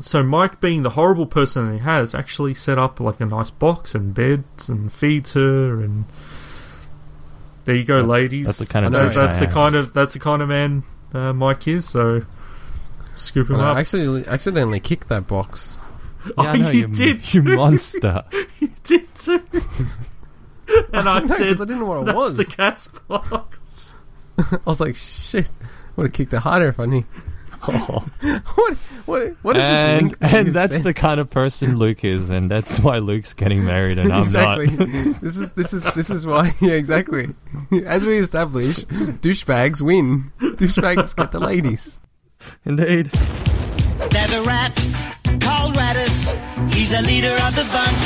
So Mike, being the horrible person that he has, actually set up like a nice box and beds and feeds her and there you go, That's- ladies. that's the kind of I know douche I that's the am. kind of that's the kind of man uh, Mike is. So scoop him And up. I accidentally, accidentally kicked that box. Yeah, oh, I know, you you, did, you monster. you did too. and I No, said, 'cause I didn't know what it "That's was." the cat's box." I was like, shit. Would have kicked it harder if I knew. what? What? What is this and link that and that's sent? the kind of person Luke is, and that's why Luke's getting married and I'm exactly. not. this is this is this is why. Yeah, exactly. As we established, douchebags win. Douchebags get the ladies. Indeed. There's a rat called Rattus. He's the leader of the bunch.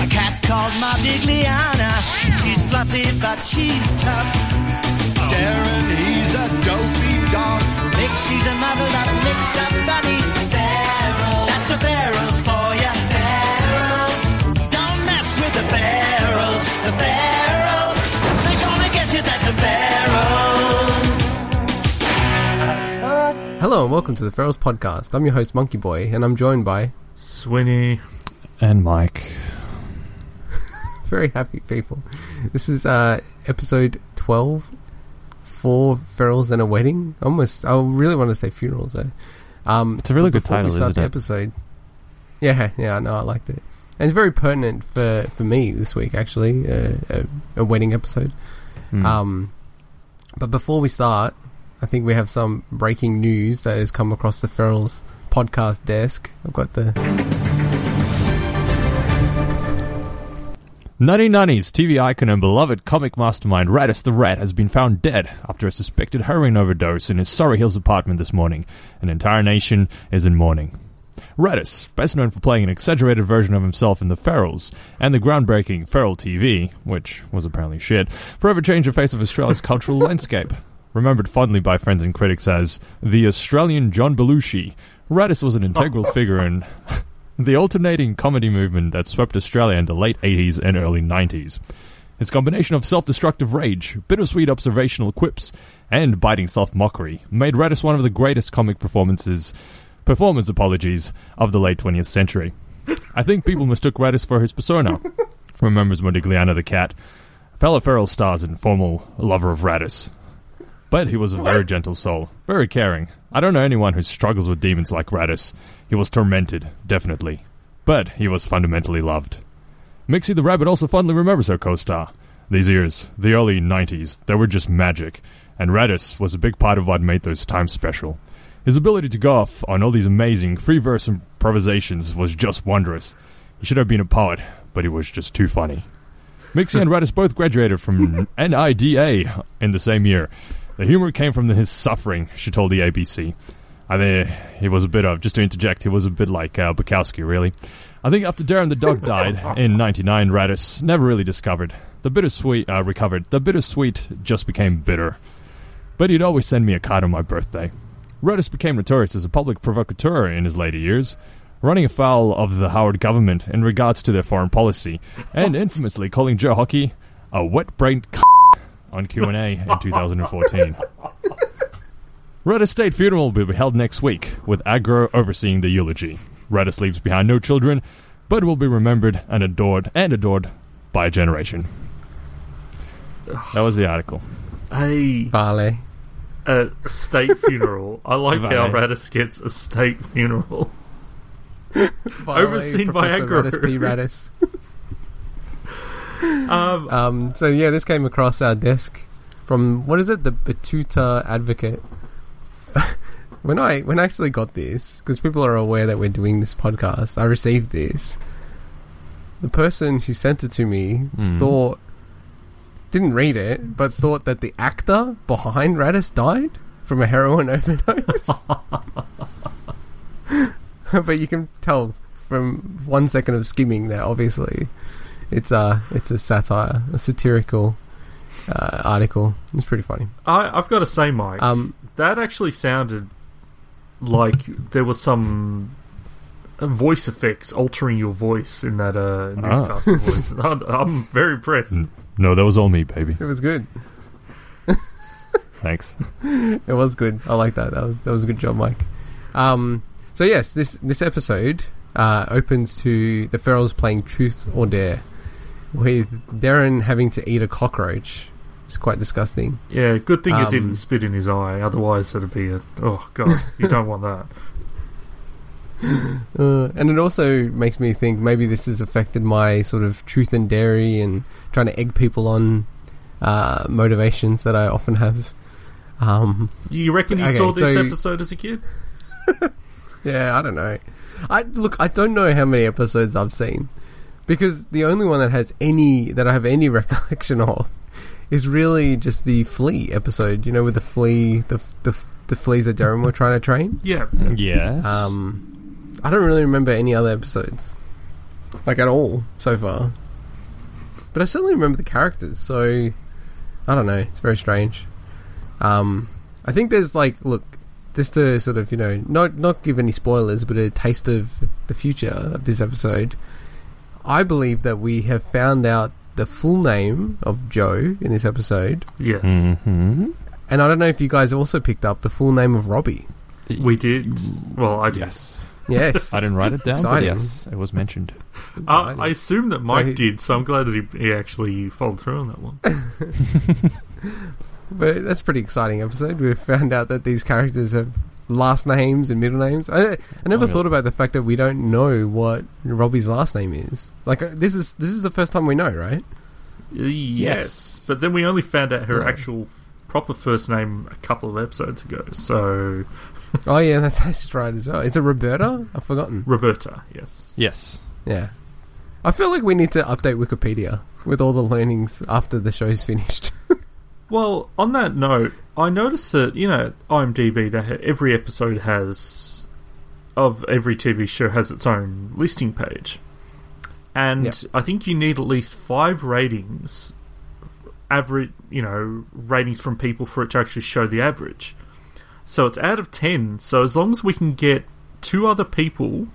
A cat called Modigliana. She's fluffy, but she's tough. Darren, he's a dopey dog. Mixie's a muddled up, mixed up bunny. Pharaoh. That's the Ferals for ya. Ferals. Don't mess with the Ferals. The Ferals. They're gonna get you. That's the Ferals. Hello and welcome to the Ferals Podcast. I'm your host Monkey Boy, and I'm joined by Swinny. And Mike. very happy people. This is uh, episode twelve for ferals and a wedding. Almost, I really want to say funerals though. Um, It's a really good before title, we start the it? episode. Yeah, yeah, I know, I liked it, and it's very pertinent for for me this week. Actually, uh, a, a wedding episode. Hmm. Um, but before we start, I think we have some breaking news that has come across the Ferals podcast desk. I've got the 1990s TV icon and beloved comic mastermind Rattus the Rat has been found dead after a suspected heroin overdose in his Surry Hills apartment this morning. An entire nation is in mourning. Rattus, best known for playing an exaggerated version of himself in The Ferals and the groundbreaking Feral TV, which was apparently shit, forever changed the face of Australia's cultural landscape. Remembered fondly by friends and critics as the Australian John Belushi, Rattus was an integral figure in the alternating comedy movement that swept Australia in the late 80s and early 90s. His combination of self destructive rage, bittersweet observational quips, and biting self mockery made Rattus one of the greatest comic performances, performance apologies, of the late 20th century. I think people mistook Rattus for his persona, from Members Modigliana the cat, fellow feral stars and formal lover of Rattus. But he was a very gentle soul, very caring. I don't know anyone who struggles with demons like Rattus. He was tormented, definitely. But he was fundamentally loved. Mixie the Rabbit also fondly remembers her co star. These years, the early 90s, they were just magic, and Rattus was a big part of what made those times special. His ability to go off on all these amazing free verse improvisations was just wondrous. He should have been a poet, but he was just too funny. Mixie and Rattus both graduated from NIDA in the same year. The humor came from his suffering, she told the ABC. I think he was a bit of, just to interject, he was a bit like uh, Bukowski, really. I think after Darren the dog died in 99, Rattus never really discovered. The bittersweet, uh, recovered. The bittersweet just became bitter. But he'd always send me a card on my birthday. Rattus became notorious as a public provocateur in his later years, running afoul of the Howard government in regards to their foreign policy, and infamously calling Joe Hockey a wet-brained c- on Q&A in 2014. Rattus State funeral will be held next week, with Agro overseeing the eulogy. Rattus leaves behind no children, but will be remembered and adored and adored by a generation. That was the article. Hey, Vale. a state funeral. I like how Vale. Rattus gets a state funeral. Vale, Overseen by Professor Agro. Rattus P. Rattus. Um, Um, so yeah, this came across our desk from what is it, the Betoota Advocate. when I when I actually got this, because people are aware that we're doing this podcast, I received this. The person who sent it to me Mm. thought didn't read it, but thought that the actor behind Rattus died from a heroin overdose. but you can tell from one second of skimming that obviously it's a it's a satire, a satirical uh, article. It's pretty funny. I, I've got to say, Mike, Um, that actually sounded like there was some uh, voice effects altering your voice in that uh, newscaster voice. I'm, I'm very impressed. No, that was all me, baby. it was good. Thanks. It was good. I like that. That was that was a good job, Mike. Um, So yes, this this episode uh, opens to the Ferals playing Truth or Dare, with Darren having to eat a cockroach. It's quite disgusting. Yeah, good thing it Um, didn't spit in his eye. Otherwise, it'd be a oh god. You don't want that. Uh, and it also makes me think maybe this has affected my sort of truth and dairy and trying to egg people on uh, motivations that I often have. Um, You reckon you Okay, saw this so- episode as a kid? yeah, I don't know. I look. I don't know how many episodes I've seen because the only one that has any that I have any recollection of is really just the flea episode. You know, with the flea, the the, the fleas that Darren were trying to train. Yeah. Yes. Um, I don't really remember any other episodes, like at all so far. But I certainly remember the characters. So I don't know. It's very strange. Um, I think there's like, look, just to sort of you know not not give any spoilers, but a taste of the future of this episode. I believe that we have found out the full name of Joe in this episode, Yes. hmm and I don't know if you guys also picked up the full name of Robbie. We did. Well, I did. Yes. Yes, I didn't write it down, but yes, it was mentioned. Uh, I assume that Mike he- did, so I'm glad that he, he actually followed through on that one. But that's a pretty exciting episode. We've found out that these characters have last names and middle names. I, I never Oh, yeah. thought about the fact that we don't know what Robbie's last name is. Like uh, this is this is the first time we know, right? Yes. But then we only found out her Yeah. actual proper first name a couple of episodes ago. So, oh yeah, that's, that's right as well. Is it Roberta? I've forgotten. Roberta, yes. Yes. Yeah, I feel like we need to update Wikipedia with all the learnings after the show's finished. Well, on that note, I noticed that, you know, IMDb, that ha- every episode has, of every TV show has its own listing page. And Yep. I think you need at least five ratings, average, you know, ratings from people for it to actually show the average. So it's out of 10. So as long as we can get two other people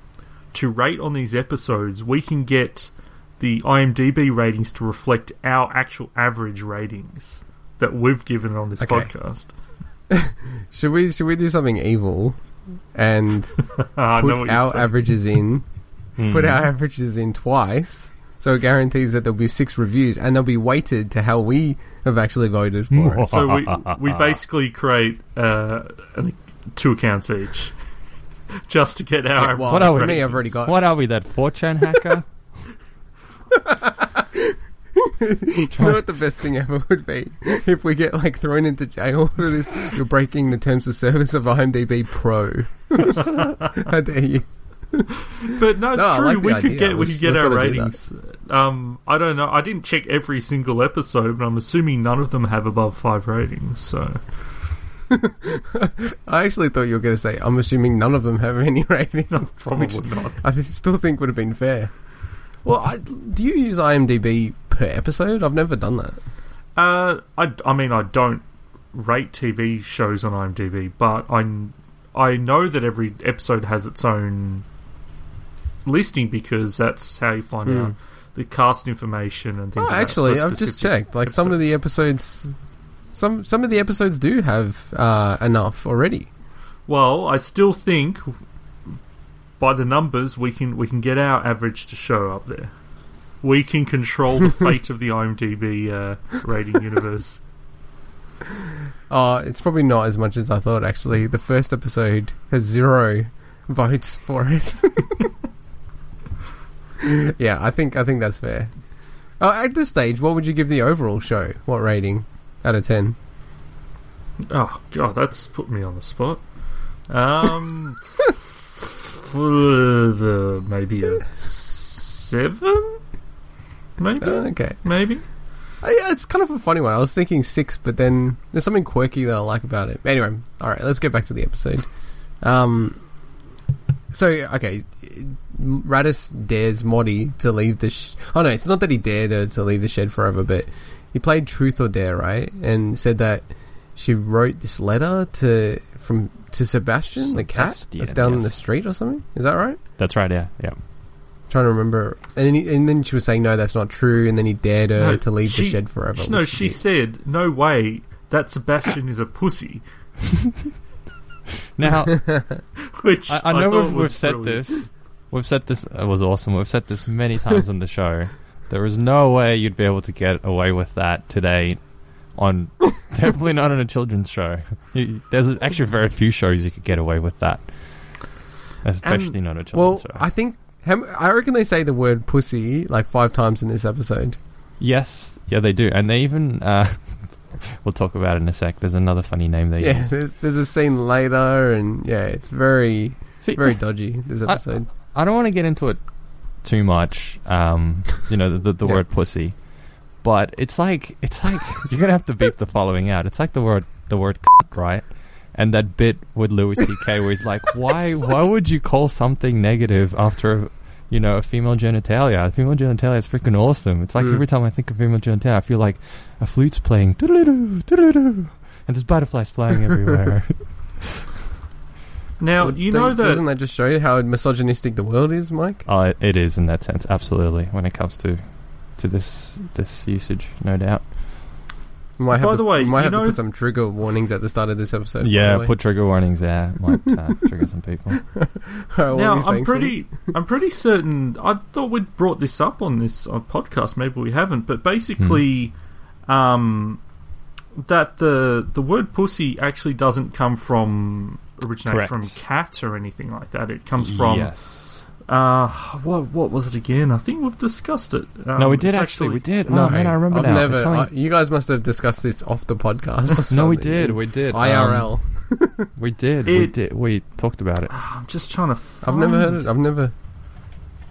to rate on these episodes, we can get the IMDb ratings to reflect our actual average ratings that we've given on this Okay. podcast. should we should we do something evil and put our saying. averages in? Hmm. Put our averages in twice. So it guarantees that there'll be six reviews and they'll be weighted to how we have actually voted for it. So we we basically create uh, an, two accounts each, just to get our. Yeah, well, What are we- me, I've already got. What are we, that 4chan hacker? You know what the best thing ever would be if we get like thrown into jail for this? You're breaking the terms of service of IMDb Pro. How dare you? But no, it's No, true. like we could idea. get we could get our gotta do that. ratings. Um, I don't know. I didn't check every single episode, but I'm assuming none of them have above five ratings. So I actually thought you were going to say, I'm assuming none of them have any ratings. probably which not. I still think would have been fair. Well, I, do you use IMDb per episode? I've never done that. Uh, I, I mean, I don't rate TV shows on IMDb, but I, I know that every episode has its own listing because that's how you find Hmm. out the cast information and things. Oh, like actually, I've just checked. Like some of the episodes, some some of the episodes do have uh, enough already. Well, I still think by the numbers we can we can get our average to show up there. We can control the fate of the IMDb uh, rating universe. Oh, it's probably not as much as I thought. Actually, the first episode has zero votes for it. yeah, I think I think that's fair. Oh, at this stage, what would you give the overall show? What rating out of ten? Oh god, that's put me on the spot. Um, maybe a seven, maybe, Uh, okay, maybe. Uh, yeah, it's kind of a funny one. I was thinking six, but then there's something quirky that I like about it. Anyway, all right, let's get back to the episode. Um, so okay, Rattus dares Moddy to leave the. Sh- oh no, it's not that he dared her to leave the shed forever, but he played Truth or Dare, right? And said that she wrote this letter to from to Sebastian, the cat Sebastian, that's down in the street or something. Is that right? That's right, yeah. Yeah. trying to remember. And then, he, and then she was saying, no, that's not true. And then he dared her No, to leave the shed forever. No, she is- said, "No way, that Sebastian is a pussy." Now, Which I, I know thought we've, we've said brilliant. this. We've said this. It was awesome. We've said this many times on the show. There is no way you'd be able to get away with that today. On definitely not on a children's show. You- There's actually very few shows you could get away with that, especially not a Well, children's show. I think how- I reckon they say the word pussy like five times in this episode. yes, yeah, they do, and they even. Uh, we'll talk about it in a sec. There's another funny name they Yeah, use. there's there's a scene later, and yeah, it's very See, very dodgy. This episode. I don't want to get into it too much. Um, you know, the, the, the Yeah. word pussy, but it's like it's like you're gonna have to beep the following out. It's like the word the word right? And that bit with Louis C.K. where he's like, "Why why would you call something negative after?" You know, a female genitalia. A female genitalia is freaking awesome. It's like Mm. every time I think of female genitalia, I feel like a flute's playing, doodle-doo, doodle-doo, and there's butterflies flying everywhere. Now Well, you know that doesn't that just show you how misogynistic the world is, Mike? Oh, it, it is in that sense, absolutely. When it comes to to this this usage, no doubt. Might have By to, the way, we might you have know- to put some trigger warnings at the start of this episode. yeah, the way. put trigger warnings there. Might uh, trigger some people. What were now you I'm pretty I'm pretty certain I thought we'd brought this up on this uh, podcast maybe we haven't but basically Hmm. um, that the the word pussy actually doesn't come from originate Correct. from cat or anything like that it comes from yes. Uh what what was it again I think we've discussed it um, no, we did it's actually. We did. No, oh man, I remember I've now. never. It's something- I- you guys must have discussed this off the podcast. or no, we did. We did. Um, IRL. we did. we did. We talked about it. I'm just trying to I've never heard it. I've never.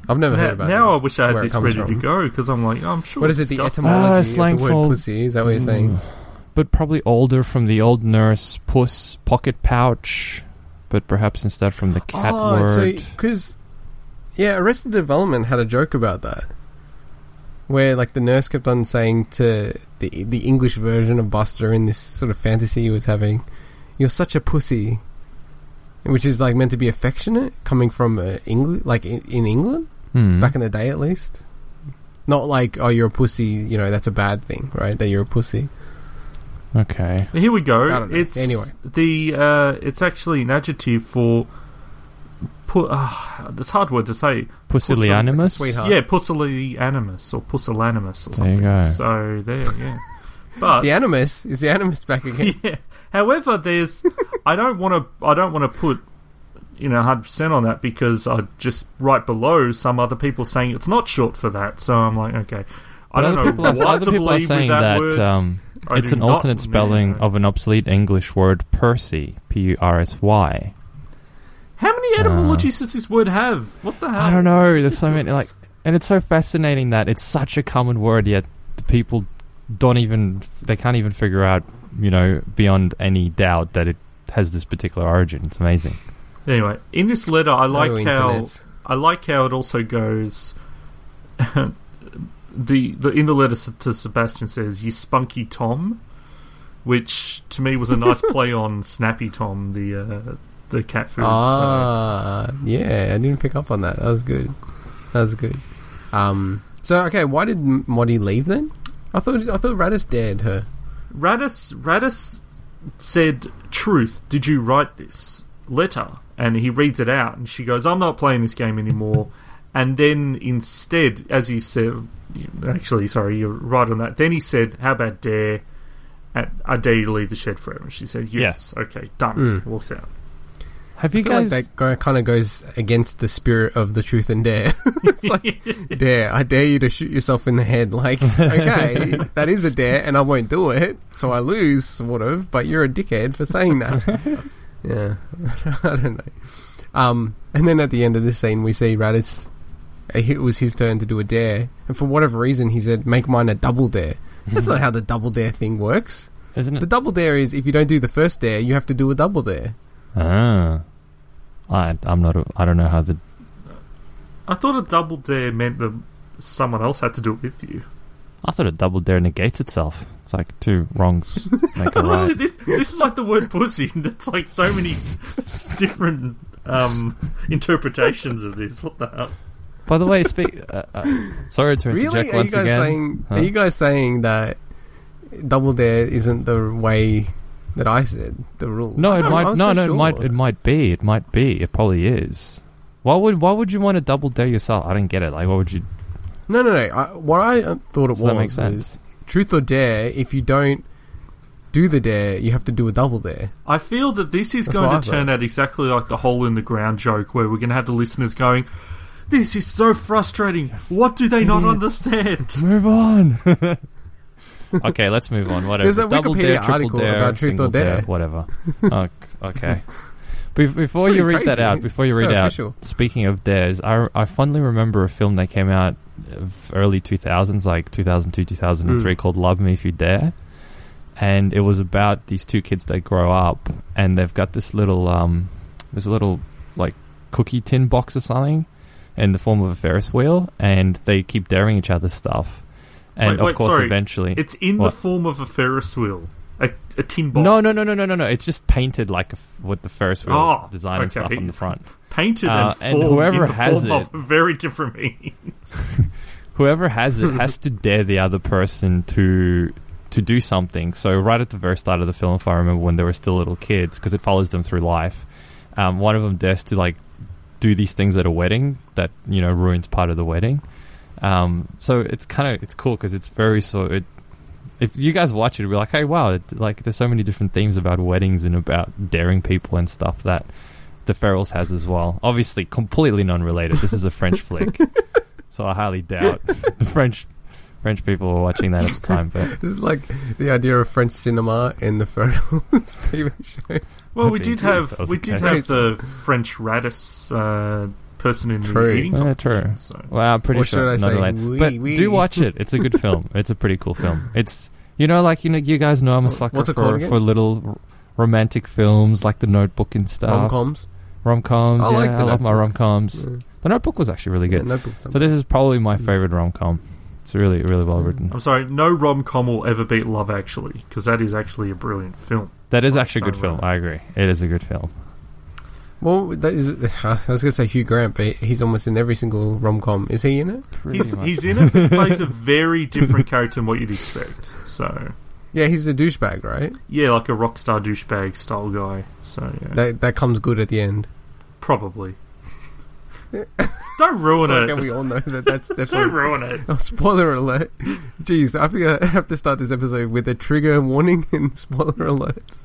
I've never now, heard about it. now I wish I had this ready from. to go because I'm like I'm sure What we've it? The discussed it. etymology Ah, of the word for- pussy? Is that what you're saying? But probably older from the old Norse puss pocket pouch, but perhaps instead from the cat oh, word. because yeah, Arrested Development had a joke about that, where like the nurse kept on saying to the the English version of Buster in this sort of fantasy he was having, "You're such a pussy," which is like meant to be affectionate, coming from uh, England, like in, in England Hmm. back in the day at least. Not like oh you're a pussy, you know that's a bad thing, right? That you're a pussy. Okay. Here we go. I don't know. It's Anyway. the uh, it's actually an adjective for pu- uh, it's a hard word to say. Pusillanimous. Sweetheart. Yeah, pusillanimous or pusillanimous or There you something. go. So there, yeah. But The animus is the animus back again. yeah. However, there's I don't want to I don't want to put you know 100 percent on that because I just right below some other people saying it's not short for that. So I'm like, okay. I But don't other know people are, what other to people are believe with saying that, that, um, I it's an alternate spelling know. of an obsolete English word pursy, P U R S Y. How many etymologies does this word have? What the hell? I don't know. There's so many like, and it's so fascinating that it's such a common word, yet the people don't even they can't even figure out, you know, beyond any doubt that it has this particular origin. It's amazing. Anyway, in this letter, I like Oh, how internet. I like how it also goes. the the in the letter to Sebastian says "you spunky Tom," which to me was a nice play on Snappy Tom, the uh, the cat food. so- Ah, yeah, I didn't pick up on that. That was good. That was good. Um, so okay, why did M- Moddy leave then? I thought I thought Rattus dared her. Rattus Rattus said, "Truth, did you write this letter?" And he reads it out, and she goes, "I'm not playing this game anymore." And then instead, as he said, actually, sorry, you're right on that. Then he said, "How about dare?" I dare you to leave the shed forever. And she said, "Yes, okay, done." Mm. Walks out. Have I you feel guys? like that go, kind of goes against the spirit of the truth and dare. it's like dare. I dare you to shoot yourself in the head. Like okay, that is a dare, and I won't do it, so I lose, sort of. But you're a dickhead for saying that. yeah, I don't know. Um, and then at the end of this scene, we see Rattus. It was his turn to do a dare, and for whatever reason, he said, "Make mine a double dare." That's not how the double dare thing works. Isn't it? The double dare is if you don't do the first dare, you have to do a double dare. Ah, I I'm not. A, I don't know how the. I thought a double dare meant that someone else had to do it with you. I thought a double dare negates itself. It's like two wrongs make a right. this, this is like the word pussy. That's like so many different um, interpretations of this. What the hell? By the way, speak. Uh, uh, sorry to interject Really? Are you once guys again. saying? Huh? Are you guys saying that double dare isn't the way that I said the rules. No, it might. No, so no, it might. It might be. It might be. It probably is. Why would Why would you want to double dare yourself? I don't get it. Like, what would you? No, no, no. I, what I uh, thought it Does that make was sense? was truth or dare. If you don't do the dare, you have to do a double dare. I feel that this is That's going to I turn thought. out exactly like the hole in the ground joke, where we're going to have the listeners going, "This is so frustrating. What do they not understand?" Move on. okay, let's move on. Whatever. There's a Double Wikipedia dare, article dare, about truth or dare. Whatever. Oh, okay. Be- Before you read that out, before you So read out, official. speaking of dares, I, I fondly remember a film that came out of early 2000s, like 2002, 2003, Mm. called Love Me If You Dare. And it was about these two kids that grow up and they've got this little, um, this little, like, cookie tin box or something in the form of a Ferris wheel. And they keep daring each other stuff. And Wait, of wait, course, sorry. eventually. It's in What? the form of a Ferris wheel, a, a tin box. No, no, no, no, no, no, no. It's just painted like a with the Ferris wheel Oh, design and stuff okay. on the front. painted Uh, and, and whoever has form it- of very different meanings. Whoever has it has to dare the other person to to do something. So right at the very start of the film, if I remember, when they were still little kids, because it follows them through life, um, one of them dares to like do these things at a wedding that you know ruins part of the wedding. Um, so it's kind of it's cool because it's very so. It, if you guys watch it, you'll be like, hey, wow, it, like there's so many different themes about weddings and about daring people and stuff that the Ferals has as well. Obviously, completely non-related. This is a French flick, so I highly doubt the French French people were watching that at the time. But This is like the idea of French cinema in the Ferals TV show. Well, we did think have that was we the did have the French Rattus uh, person in True. the eating Yeah, true. So. well, I'm pretty Or sure should I not say, related. oui, but oui. do watch it. It's a good film. It's a pretty cool film. It's you know, like you know, you guys know I'm a sucker What's it for for little r- romantic films like The Notebook and stuff. Rom coms. Rom coms. I Yeah, like I The love my rom coms. Yeah. The Notebook was actually really good. notebooks. So this is probably my favorite rom com. It's really, really well written. I'm sorry, no rom com will ever beat Love Actually because that is actually a brilliant film. That is Right, actually a good film. uh, I agree. It is a good film. Well, that is. I was going to say Hugh Grant, but he's almost in every single rom com. Is he in it? He's, he's in it, but plays a very different character than what you'd expect. So Yeah, he's the douchebag, right? yeah, like a rock star douchebag style guy. So yeah, That that comes good at the end. probably. Don't ruin It's like, it. and we all know that that's Don't definitely. ruin it. Oh, spoiler alert! Jeez, I think I have to start this episode with a trigger warning and spoiler alerts.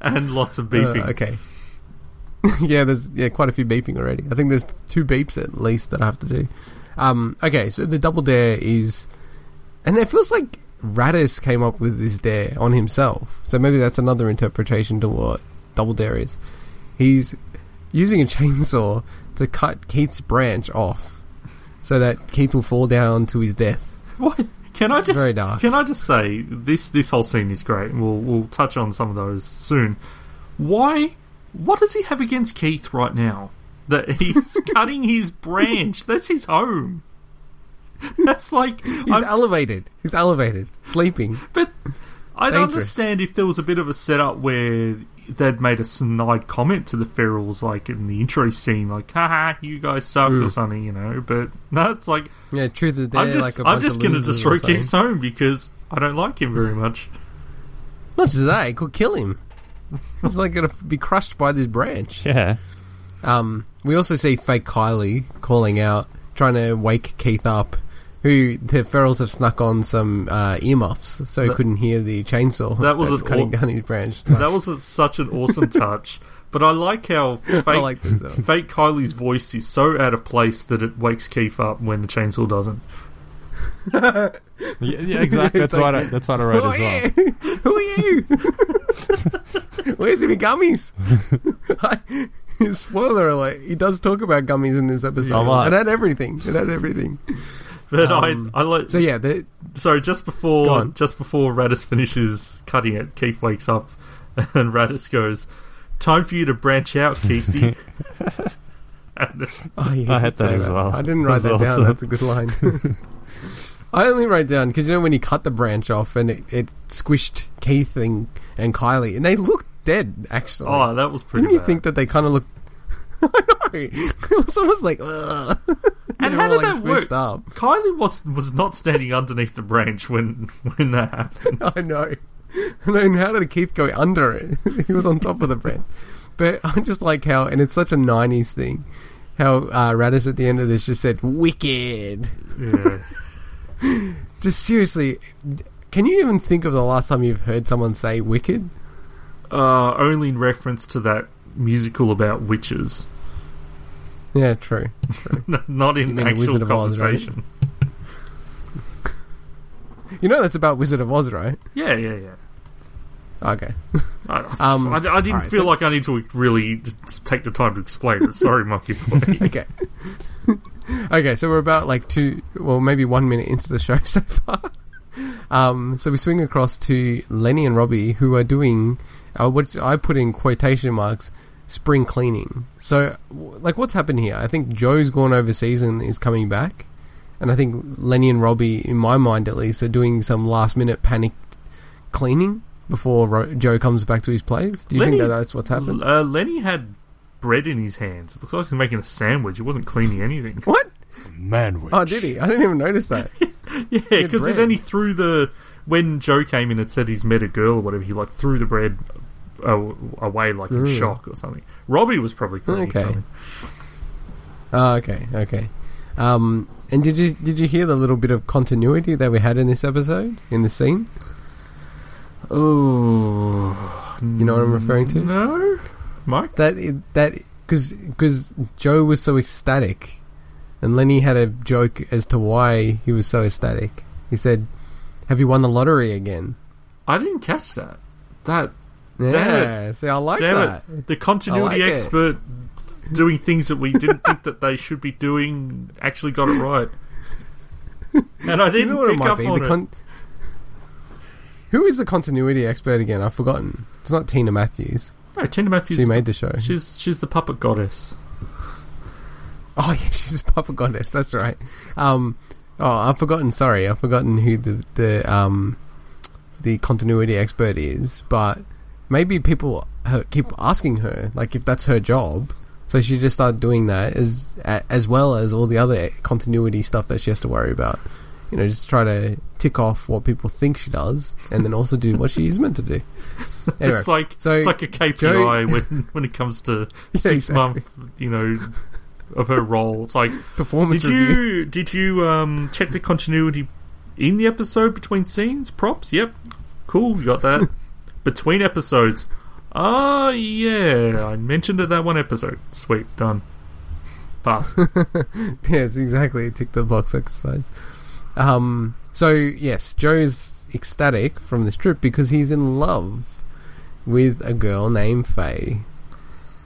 And lots of Uh, beeping. okay. yeah, there's yeah quite a few beeping already. I think there's two beeps at least that I have to do. Um, okay, so the double dare is, and it feels like Rattus came up with this dare on himself. So maybe that's another interpretation to what double dare is. He's using a chainsaw to cut Keith's branch off, so that Keith will fall down to his death. What? Can I just Very dark. can I just say this this whole scene is great. and We'll we'll touch on some of those soon. Why? What does he have against Keith right now? That he's cutting his branch. That's his home. That's like. He's I'm- elevated. He's elevated, sleeping. but I'd dangerous. understand if there was a bit of a setup where they'd made a snide comment to the ferals, like in the intro scene, like "haha, you guys suck" or Mm. something, you know. But no, it's like Yeah, truth is. I'm just like I'm just going to destroy. Keith's home because I don't like him very much. Not just that, it could kill him. He's like going to be crushed by this branch. Yeah. Um, we also see fake Kylie calling out, trying to wake Keith up, who the ferals have snuck on some uh, earmuffs so he That- couldn't hear the chainsaw That was that's an cutting aw- down his branch. That was a, such an awesome touch. But I like how fake, I like this. though. fake Kylie's voice is so out of place that it wakes Keith up when the chainsaw doesn't. Yeah, yeah exactly. That's It's what I, that's what I read Who as well. you? Who are you? Where's he gummies? Spoiler alert, he does talk about gummies in this episode. A lot. It had everything. It had everything. But Um, I I like So yeah, the, sorry just before just before Rattus finishes cutting it, Keith wakes up and Rattus goes, "Time for you to branch out, Keithy." Oh, yeah, I had did that as well. I didn't write That's that down. That's a good line. I only wrote down because you know when he cut the branch off and it, it squished Keith and, and Kylie, and they looked dead. Actually, oh, that was pretty. didn't you think that they kind of looked? I know. It was almost like, ugh. And how did like, that work? squished Up. Kylie was was not standing underneath the branch when when that happened. I know. and then how did Keith go under it? he was on top of the branch. But I just like how, and it's such a '90s thing. How uh, Rattus at the end of this just said "wicked." Yeah. Just seriously, can you even think of the last time you've heard someone say "wicked"? Uh, only in reference to that musical about witches, Yeah, true. not in actual of Oz, right? conversation. You know that's about Wizard of Oz, right? Yeah, yeah, yeah. Okay. I, Um, I, I didn't alright, feel so- like I need to really take the time to explain it. Sorry, Monkey Boy. okay. Okay, so we're about like two, well, maybe one minute into the show so far. Um, so we swing across to Lenny and Robbie, who are doing, uh, what I put in quotation marks, spring cleaning. So, like, what's happened here? I think Joe's gone overseas and is coming back. And I think Lenny and Robbie, in my mind at least, are doing some last minute panic cleaning before Ro- Joe comes back to his place. Do you think that that's what's happened? Uh, Lenny had bread in his hands. It looks like he's making a sandwich. He wasn't cleaning anything. What? Manwich. Oh, did he? I didn't even notice that. Yeah, because bread. then he threw the when Joe came in and said he's met a girl or whatever. He like threw the bread uh, away like in Mm. shock or something. Robbie was probably cleaning Okay. something. Oh, okay, okay. Um, and did you did you hear the little bit of continuity that we had in this episode in the scene? Oh, You know what I'm referring to? No, Mike. That that because because Joe was so ecstatic, and Lenny had a joke as to why he was so ecstatic. He said, "Have you won the lottery again?" I didn't catch that. That Yeah, see, I like damn that. it. The continuity like it. expert doing things that we didn't think that they should be doing actually got it right. And I didn't know what it pick up be? on The it. Who is the continuity expert again? I've forgotten. It's not Tina Matthews. No, Tina Matthews. She made the show. She's she's the puppet goddess. Oh yeah, she's a puppet Goddess. That's right. Um, oh, I've forgotten. Sorry, I've forgotten who the the um the continuity expert is. But maybe people keep asking her like if that's her job. So she just started doing that as as well as all the other continuity stuff that she has to worry about. You know, just try to tick off what people think she does, and then also do what she is meant to do. Anyway, it's like so it's like a KPI Joe- when when it comes to Yeah, six exactly. month, you know, of her role. It's like performance did review. you did you um check the continuity in the episode between scenes props? Yep, cool, you got that. between episodes, ah yeah, I mentioned it that one episode. Sweet, done. Pass. yes, exactly. Tick the box exercise. Um, so yes, Joe is ecstatic from this trip because he's in love with a girl named Faye.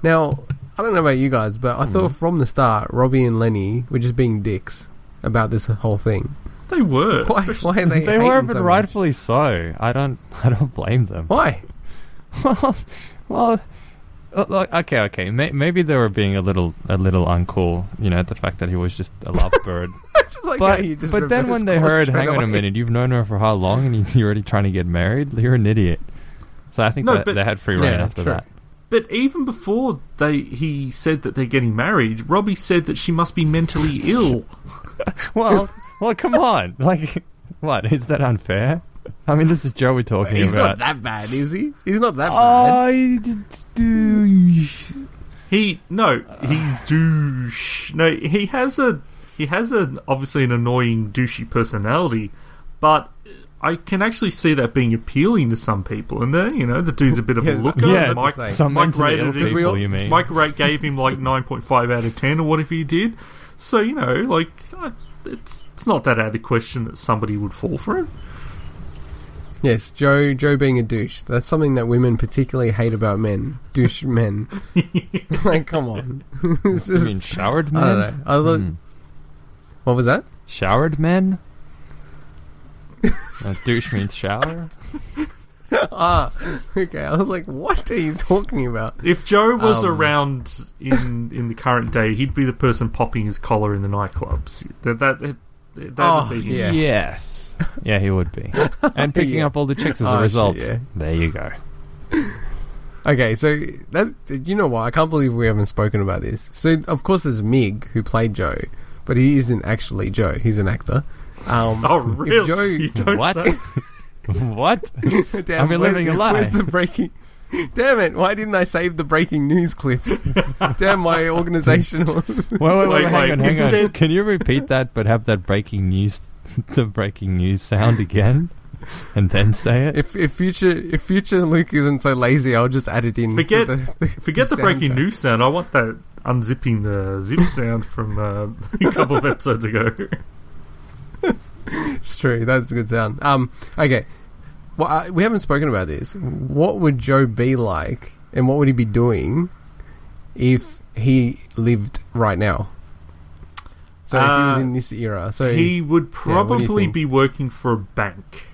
Now, I don't know about you guys, but I thought from the start Robbie and Lenny were just being dicks about this whole thing. they were. Why? especially- Why are they? They hating were, so but much? rightfully so. I don't. I don't blame them. Why? well, well, uh, okay, okay. May, maybe they were being a little, a little uncool. You know, at the fact that he was just a lovebird. Just like but how you just but then when they heard, hang on a minute, you've known her for how long, and you're already trying to get married? You're an idiot. So I think No, that but- they had free reign Yeah, after that. But even before they he said that they're getting married, Robbie said that she must be mentally ill. Well, well, come on. Like, what is that unfair? I mean, this is Joe we're talking He's about. He's not that bad, is he? He's not that bad. I do. He no, he's douche. No, he has a he has a obviously an annoying douchey personality, but I can actually see that being appealing to some people. And then you know the dude's a bit of Yeah, a looker. Yeah, Mike, some Mike rated ill it- we people. all- you mean? Mike rate gave him like nine point five out of ten or whatever he did. So you know, like it's it's not that out of the question that somebody would fall for him. Yes, Joe. Joe being a douche. That's something that women particularly hate about men. Douche men. like, come on. This You mean showered men? I don't know. I lo- Hmm. What was that? Showered men? Uh, douche means shower? ah, okay. I was like, what are you talking about? If Joe was Um, around in in the current day, he'd be the person popping his collar in the nightclubs. That that that, that Oh, would be him. Yeah. Yes. Yeah, he would be. And picking Yeah. up all the chicks as Oh, a shit, result. yeah. There you go. Okay, so that you know what? I can't believe we haven't spoken about this. So of course there's Mig who played Joe, but he isn't actually Joe. He's an actor. Um, Oh if really? Joe- you don't What? say. what? Damn, I've been living a lie. Where's the breaking? Damn it! Why didn't I save the breaking news clip? Damn my organizational. Wait, wait, wait, Wait, hang on, hang on. Can you repeat that, but have that breaking news, the breaking news sound again, and then say it? if if future if future Luke isn't so lazy, I'll just add it in. Forget- the, the, Forget the breaking news sound. I want that unzipping the zip sound from uh, a couple of episodes ago. It's true. That's a good sound. Um. Okay. Well, I, we haven't spoken about this. What would Joe be like, and what would he be doing if he lived right now? So if he was Uh, in this era, so He would Yeah, you probably think? be working for a bank.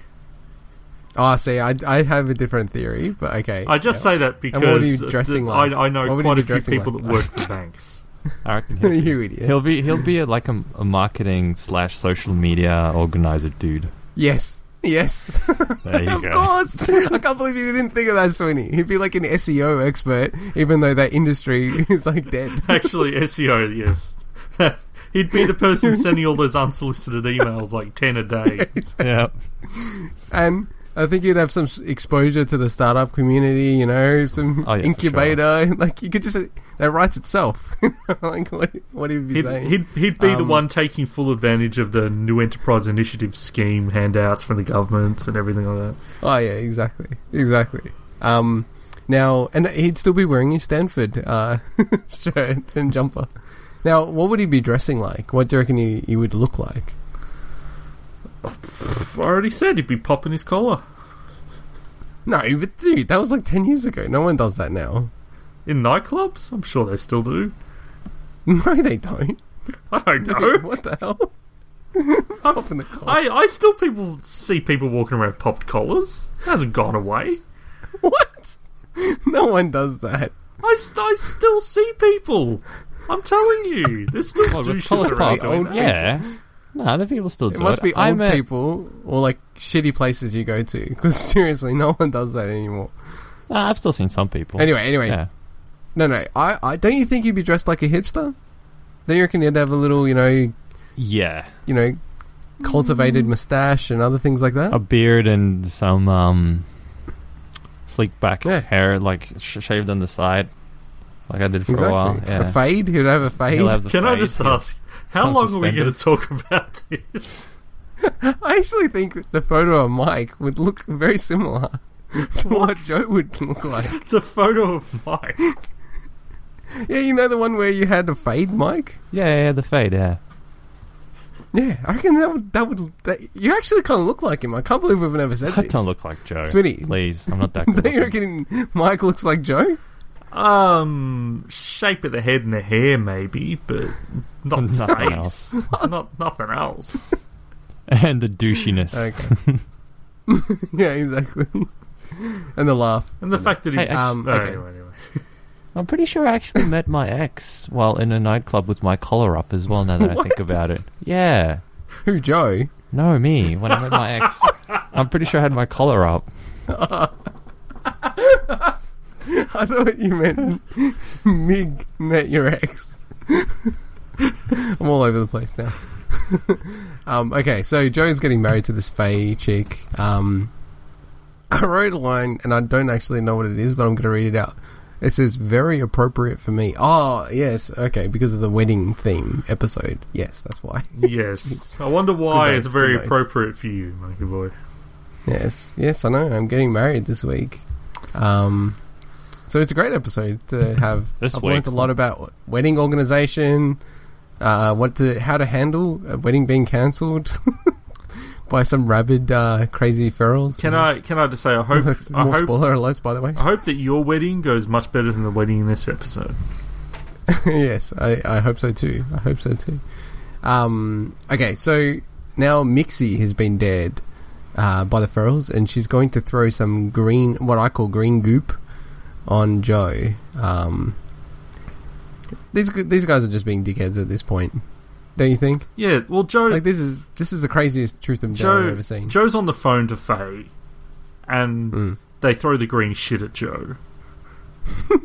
oh, see, I, I have a different theory, but okay. I just yeah. say that And what he because dressing the- like? I, I know What quite a few people like? that work for banks. I reckon he'll, you idiot. he'll be he'll be a, like a, a marketing slash social media organizer dude. Yes. Yes. There you of go. course. I can't believe you didn't think of that, Swinny. He'd be like an SEO expert, even though that industry is like dead. Actually, SEO, yes. He'd be the person sending all those unsolicited emails, like 10 a day. Yeah, and I think you'd have some exposure to the startup community, you know, some Oh, yeah, for incubator. Like you could just that writes itself. like what? What he'd be He'd, saying? he'd, he'd be the Um, one taking full advantage of the New Enterprise Initiative scheme handouts from the government and everything like that. oh yeah, exactly, exactly. Um, now, and he'd still be wearing his Stanford uh, shirt and jumper. Now, what would he be dressing like? What do you reckon he, he would look like? I already said he'd be popping his collar. No, but dude, that was like ten years ago. No one does that now. In nightclubs? I'm sure they still do. No, they don't. I don't know. what the hell? I've- Popping the collar. I, I still people see people walking around popped collars. It hasn't gone away. What? No one does that. I, st- I still see people. I'm telling you, there's still What, with douches around doing old that. yeah. No, the people still do It must be I old met- people or like shitty places you go to. Because seriously, no one does that anymore. Nah, I've still seen some people. Anyway, anyway, yeah. no, no. I, I don't you think you'd be dressed like a hipster? Don't you reckon you'd have a little, you know, yeah, you know, cultivated mustache and other things like that? a beard and some um, sleek back Yeah. hair, like sh- shaved on the side, like I did for exactly. a while. A fade. He'd have a fade. He'll have the Can I just yeah. ask, how Some long are we going to talk about this? I actually think the photo of Mike would look very similar to what Joe would look like. The photo of Mike. Yeah, you know the one where you had a fade, Mike. Yeah, yeah, the fade. Yeah, Yeah, I reckon that would that would that, you actually kind of look like him. I can't believe we've never said I this. don't look like Joe. Smitty. please, I'm not that good. Don't you reckon Mike looks like Joe? Um, shape of the head and the hair, maybe, but not the Nothing face. not nothing else. and the douchiness. Okay. yeah, exactly. and the laugh. And the fact that he. Hey, actually- Um, okay. anyway, anyway. I'm pretty sure I actually met my ex while in a nightclub with my collar up as well. Now that I think about it, yeah. Who, Joe? No, me. When I met my ex, I'm pretty sure I had my collar up. I thought you meant Mig met your ex. I'm all over the place now. um, okay, so Joe's getting married to this Faye chick. Um, I wrote a line, and I don't actually know what it is, but I'm going to read it out. It says, very appropriate for me. Oh, yes, okay, because of the wedding theme episode. Yes, that's why. Yes. I wonder why it's very appropriate for you, Monkey Boy. Yes, yes, I know. I'm getting married this week. Um, so it's a great episode to have. This I've week. learned a lot about wedding organization, uh, what to, how to handle a wedding being cancelled by some rabid, uh, crazy ferals. Can I can I just say I hope I More hope spoiler alerts, by the way. I hope that your wedding goes much better than the wedding in this episode. yes, I, I hope so too. I hope so too. Um, okay, so now Mixie has been dead uh, by the ferals, and she's going to throw some green, what I call green goop, on Joe. Um, these these guys are just being dickheads at this point, don't you think? Yeah, well, Joe Like this is this is the craziest truth and Joe, I've ever seen. Joe's on the phone to Faye, and Mm. they throw the green shit at Joe.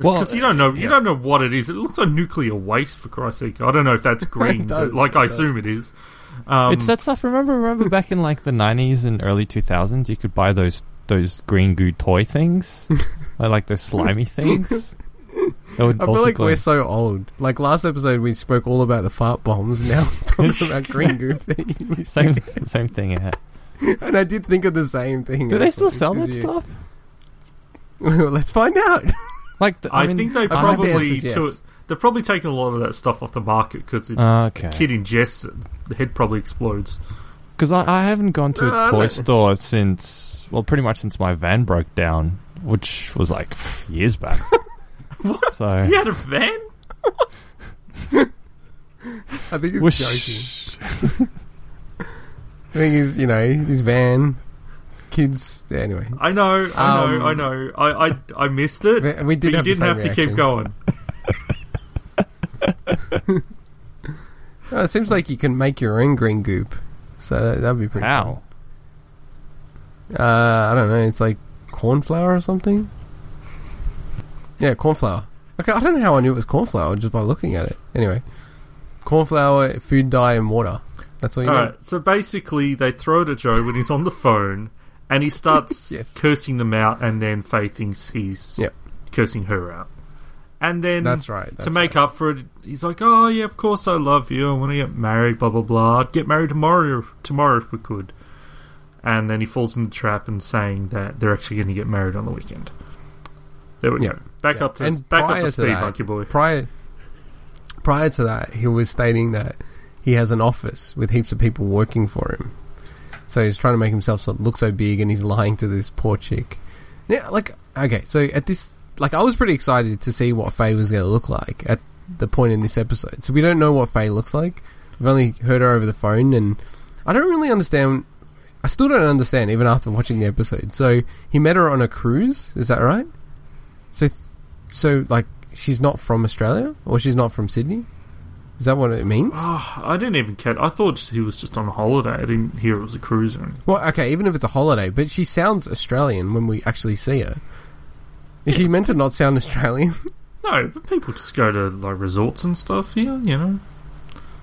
Well, Because you don't know, you yeah. don't know what it is. It looks like nuclear waste, for Christ's sake. I don't know if that's green, does, but like I does. assume it is. Um, it's that stuff. Remember, remember back in like the nineties and early two thousands, you could buy those those green goo toy things, I like those slimy things. I feel like glow. we're so old. Like last episode, we spoke all about the fart bombs. Now we're talking about green goo things. same same thing. Yeah. And I did think of the same thing. Do they still sell that you- stuff? Well, let's find out. Like, the, I, I, mean, think they I think the probably answer's yes. took, they've probably taken a lot of that stuff off the market because the ah, okay. kid ingests it, the head probably explodes. Because I, I haven't gone to No, I a toy store since, well, pretty much since my van broke down, which was like years back. what? So, You had a van? I think he's joking. whoosh. I think he's, you know, his van, kids. Anyway, I know, I know, Um, I know. I, I, I missed it. we, we did but you have the didn't same have to reaction. keep going. Oh, it seems like you can make your own green goop, so that, that'd be pretty. How? Fun. Uh, I don't know. It's like corn flour or something. Yeah, corn flour. Okay, I don't know how I knew it was corn flour just by looking at it. Anyway, corn flour, food dye, and water. That's all you need. Right, so basically they throw it at Joe when he's on the phone and he starts Yes. cursing them out and then Faye thinks he's Yep. cursing her out. And then That's right. That's to make up for it, he's like, "Oh yeah, of course I love you. I want to get married. Blah blah blah. I'd get married tomorrow. Tomorrow if we could." And then he falls in the trap and saying that they're actually going to get married on the weekend. There we Yeah. go. Back Yeah. up to And back up to to speed, that- monkey boy. prior prior to that, he was stating that he has an office with heaps of people working for him. So he's trying to make himself look so big, and he's lying to this poor chick. Yeah, like okay, so at this, like, I was pretty excited to see what Faye was going to look like at the point in this episode. So we don't know what Faye looks like. We've only heard her over the phone, and I don't really understand. I still don't understand even after watching the episode. So he met her on a cruise, is that right? So, so like she's not from Australia or she's not from Sydney. Is that what it means? Oh, I didn't even care. I thought he was just on a holiday. I didn't hear it was a cruise or anything. Well, okay, even if it's a holiday, but she sounds Australian when we actually see her. Is she meant to not sound Australian? No, but people just go to like resorts and stuff here, you know.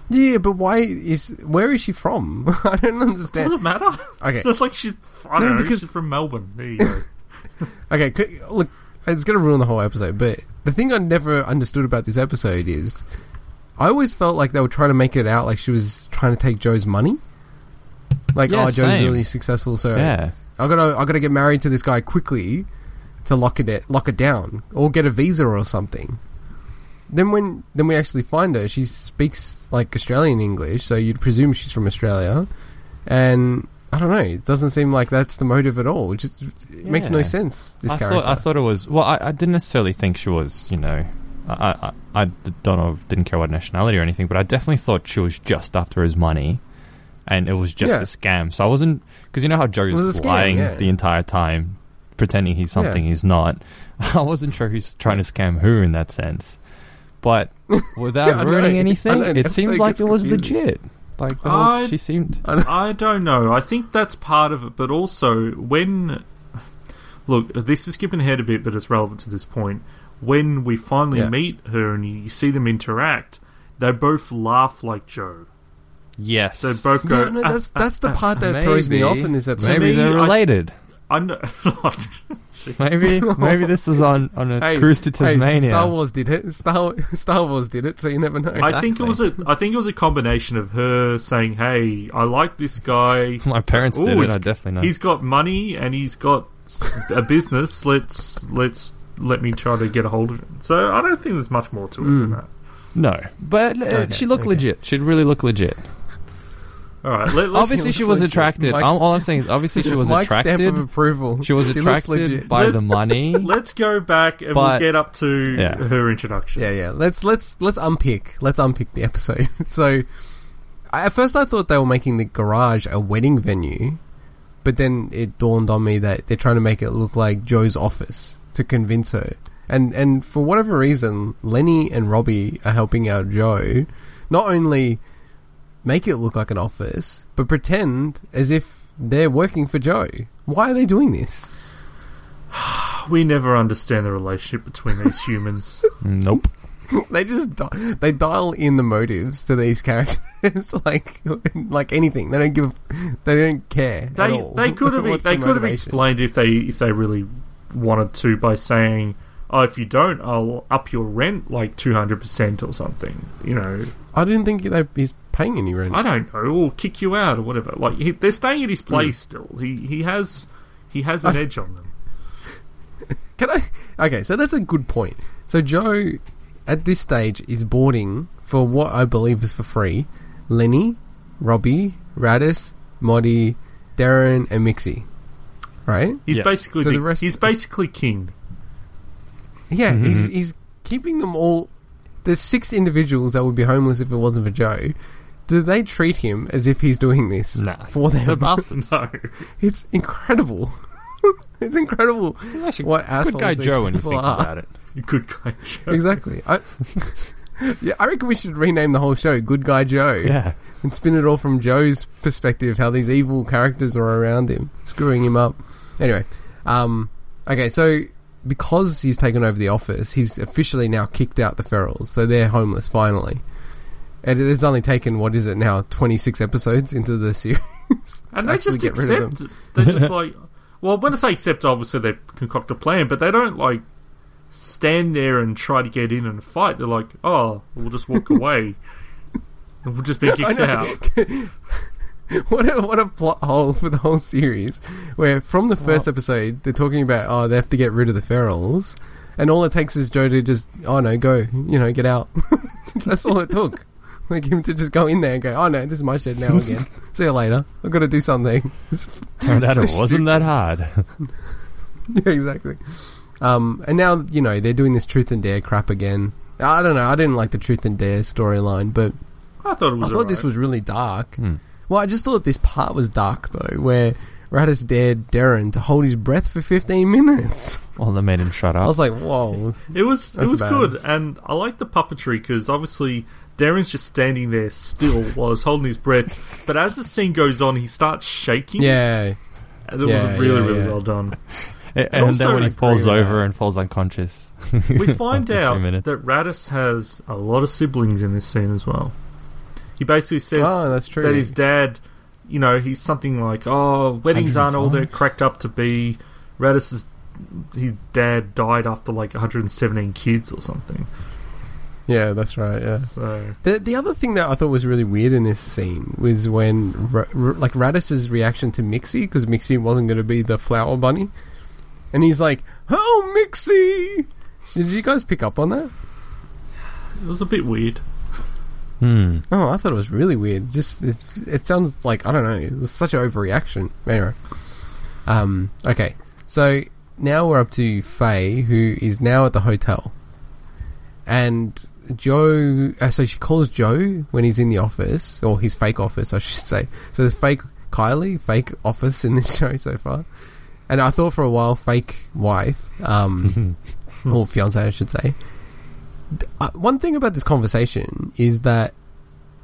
yeah, but why is where is she from? I don't understand. Doesn't matter. Okay, It's like she's I No, don't know, because- she's from Melbourne. There you go. okay, c- look, it's gonna ruin the whole episode. But the thing I never understood about this episode is, I always felt like they were trying to make it out like she was trying to take Joe's money. Like, Yeah, oh, Joe's same. really successful, so Yeah. I gotta I gotta get married to this guy quickly to lock it lock it down or get a visa or something. Then when then we actually find her, she speaks like Australian English, so you'd presume she's from Australia. And I don't know, it doesn't seem like that's the motive at all. It just it makes no sense. This I character. thought I thought it was well. I, I didn't necessarily think she was. You know, I, I I don't know. Didn't care what nationality or anything, but I definitely thought she was just after his money, and it was just Yeah. a scam. So I wasn't because you know how Joe's lying yeah. the entire time, pretending he's something he's not. I wasn't sure who's trying to scam who in that sense, but without Yeah, I know. ruining anything, it seems like it was confusing. legit. Like the whole, I- she seemed. I don't know. I think that's part of it, but also when look, this is skipping ahead a bit, but it's relevant to this point. When we finally Yeah. meet her and you see them interact, they both laugh like Joe. Yes, They both go. no, no, that's that's the "Ah, ah, part that throws me off in this episode. Maybe me, they're related. I know. Maybe maybe this was on, on a Hey, cruise to hey, Tasmania. Star Wars did it. Star Star Wars did it, so you never know. I think it was a. I think it was a combination of her saying, "Hey, I like this guy. My parents did it. I definitely know. He's got money and he's got a business. Let's let's let me try to get a hold of him." So I don't think there's much more to it than that. No, but uh, Okay, she looked okay. legit. She'd really look legit. All right, let, Obviously, she was legit. attracted. Mike's- all, all I'm saying is, obviously, she was Mike's stamp of attracted. approval. She was looks attracted legit. by Let's- the money. let's go back and But- we'll get up to Yeah. her introduction. Yeah, yeah. Let's let's let's unpick. Let's unpick the episode. so, I, at first, I thought they were making the garage a wedding venue, but then it dawned on me that they're trying to make it look like Joe's office to convince her. And and for whatever reason, Lenny and Robbie are helping out Joe. Not only make it look like an office, but pretend as if they're working for Joe. Why are they doing this? We never understand the relationship between these humans. Nope. they just di- they dial in the motives to these characters like like anything. They don't give. They don't care. at They all. they could have they the could have explained if they if they really wanted to by saying, "Oh, if you don't, I'll up your rent like two hundred percent or something." You know, I didn't think that he's paying any rent. I don't know, or kick you out or whatever. Like he, they're staying at his Hmm. place still. He he has he has an edge on them. Can I? Okay, so that's a good point. So Joe, at this stage, is boarding for what I believe is for free. Lenny, Robbie, Rattus, Moddy, Darren, and Mixie. Right? He's Yes. basically So the, the rest- he's basically king. Yeah, Mm-hmm. he's he's keeping them all. There's six individuals that would be homeless if it wasn't for Joe. Do they treat him as if he's doing this Nah. for They're them? bastards. No, It's incredible. it's incredible Actually, what assholes good guy these Joe when you people think are. about it. good guy. Joe. Exactly. I, yeah, I reckon we should rename the whole show "Good Guy Joe" Yeah. and spin it all from Joe's perspective, how these evil characters are around him, screwing him up. Anyway, um, okay, so because he's taken over the office, he's officially now kicked out the Ferals, so they're homeless finally. And it's only taken what is it now, twenty six episodes into the series, and they just get rid of them. accept. They're just like, well, when I say accept, obviously they concoct a plan, but they don't like stand there and try to get in and fight. They're like, oh, we'll just walk away. And we'll just be kicked out. what a, what a plot hole for the whole series. Where from the first episode they're talking about oh they have to get rid of the ferals, and all it takes is Joe to just oh no go you know get out. That's all it took. Like him to just go in there and go oh no this is my shed now again. See you later. I've got to do something. It's- Turned out so it wasn't that hard. yeah, exactly. Um, and now you know they're doing this truth and dare crap again. I don't know. I didn't like the truth and dare storyline, but I thought it was. I thought this was really dark. Hmm. Well, I just thought this part was dark though, where Rattus dared Darren to hold his breath for 15 minutes. Well, that made him shut up. I was like, whoa. It was. It was bad. good, and I like the puppetry because obviously. Darren's just standing there still while he's holding his breath, but as the scene goes on, he starts shaking. Yeah. and it Yeah, was really, yeah, really yeah. well done. and and also- then when he falls over that. and falls unconscious. We find After a few out that Rattus has a lot of siblings in this scene as well. He basically says Oh, that's true. that his dad, you know, he's something like, "Oh, weddings aren't all they're cracked up to be." Rattus's his dad died after like 117 kids or something. Yeah, that's right. Yeah. So The the other thing that I thought was really weird in this scene was when Ra- Ra- like Rattus's reaction to Mixie because Mixie wasn't going to be the flower bunny, and he's like, "Oh, Mixie!" Did you guys pick up on that? it was a bit weird. Hmm. Oh, I thought it was really weird. Just it, it sounds like I don't know. It was such an overreaction. Anyway, um, okay. So now we're up to Faye, who is now at the hotel, and Joe. Uh, so she calls Joe when he's in the office, or his fake office, I should say. So there's fake Kylie, fake office in this show so far, and I thought for a while fake wife, um, or fiance, I should say. D- Uh, one thing about this conversation is that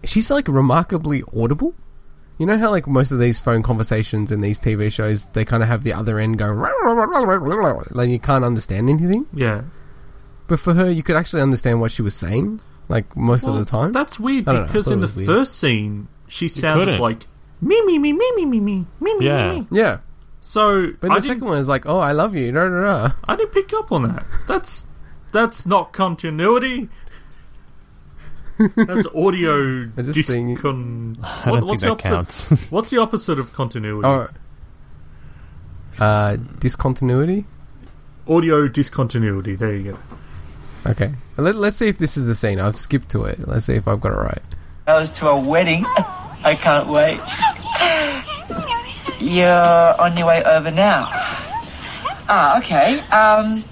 she's like remarkably audible. You know how like most of these phone conversations and these TV shows, they kind of have the other end go like you can't understand anything. Yeah, But for her, you could actually understand what she was saying, like most Well, of the time. That's weird I don't know, I because in the weird. first scene she sounded like me me me me me me me me me Yeah. me. Yeah, So but I the second one is like, "Oh, I love you." Da, da, da. I didn't pick up on that. That's that's not continuity. That's audio I just think- discon. I don't think what's the that opposite? counts. What's the opposite of continuity? Oh, uh, discontinuity. Audio discontinuity. There you go. Okay, Let, let's see if this is the scene. I've skipped to it. Let's see if I've got it right. goes to a wedding. I can't wait. You're on your way over now. Ah, okay. Um,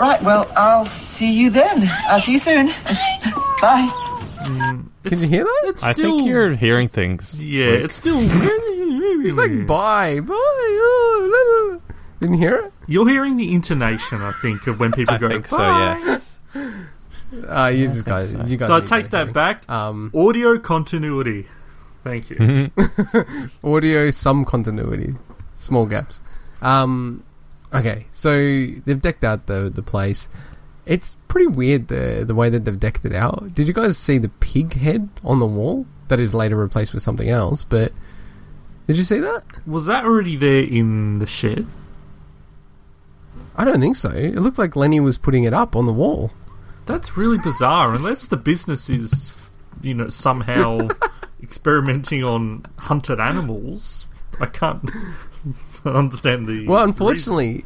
right. Well, I'll see you then. I'll see you soon. Bye. Can you hear that? It's I still, think you're hearing things. Yeah, like- it's still. It's like bye, bye. Oh, la, la. Didn't hear it? You're hearing the intonation, I think, of when people I go. think so. "Bye." Yes. Uh, you just guys, so. you guys. So I take that better back. Um, Audio continuity. Thank you. audio, some continuity, small gaps. Um, Okay, so they've decked out the the place. It's pretty weird the the way that they've decked it out. Did you guys see the pig head on the wall that is later replaced with something else? But did you see that? Was that already there in the shed? I don't think so. It looked like Lenny was putting it up on the wall. That's really bizarre. Unless the business is, you know, somehow experimenting on hunted animals, I can't understand the. Well, reason. unfortunately,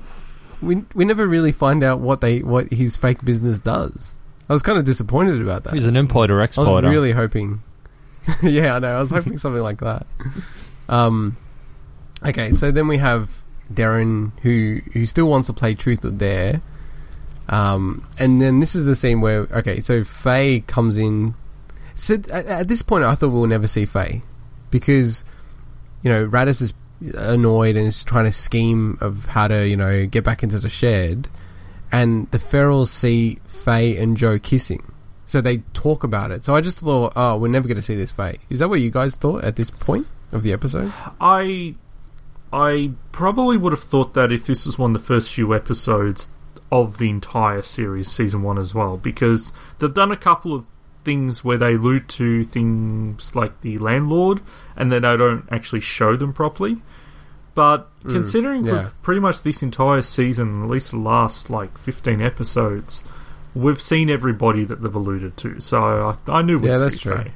we we never really find out what they what his fake business does. I was kind of disappointed about that. He's an importer exporter. I was really hoping. yeah, I know. I was hoping something like that. Um, okay, so then we have Darren, who who still wants to play truth or dare. Um, and then this is the scene where okay, so Faye comes in. So at, at this point, I thought we'll never see Faye because you know Rattus is annoyed and is trying to scheme of how to you know get back into the shed, and the Ferals see Faye and Joe kissing. So they talk about it. So I just thought, oh, we're never going to see this Faye. Is that what you guys thought at this point of the episode? I I probably would have thought that if this was one of the first few episodes of the entire series, season one as well, because they've done a couple of things where they allude to things like the landlord and then I don't actually show them properly. But mm, considering yeah. with pretty much this entire season, at least the last like fifteen episodes, we've seen everybody that they've alluded to. So I, I knew we'd Yeah, that's see true. Faye.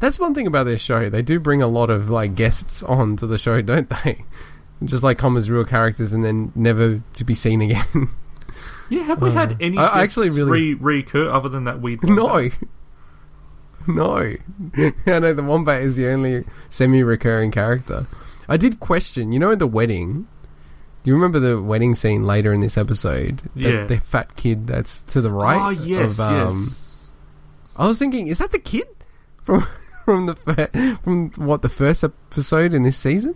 That's one thing about this show. They do bring a lot of like guests on to the show, don't they? Just like come as real characters and then never to be seen again. Yeah, have we had uh, any I- actually really- re- recur other than that weird? no. No. I know the Wombat is the only semi recurring character. I did question, you know, the wedding. Do you remember the wedding scene later in this episode? That- Yeah. The fat kid that's to the right. Oh yes, of, um, yes. I was thinking, is that the kid from from the fir- from what the first episode in this season?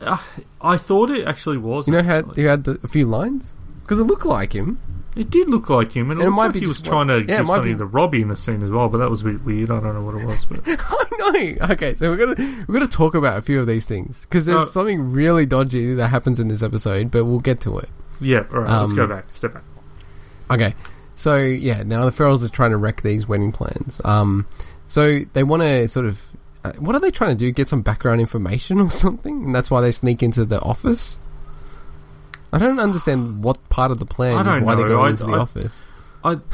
Uh, I thought it actually was. You know how actually. you had the, a few lines because it looked like him. It did look like him, and it, And it might like be he was trying to yeah, give something be- to Robbie in the scene as well. But that was a bit weird. I don't know what it was, but I know. Okay, so we're gonna we're gonna talk about a few of these things because there's Uh, something really dodgy that happens in this episode, but we'll get to it. yeah. All right, let's Um, go back. Step back. Okay, so yeah, now the Ferals are trying to wreck these wedding plans. Um, so they want to sort of, uh, what are they trying to do? Get some background information or something, and that's why they sneak into the office. I don't understand what part of the plan is why they know. go I- into the I- office. I.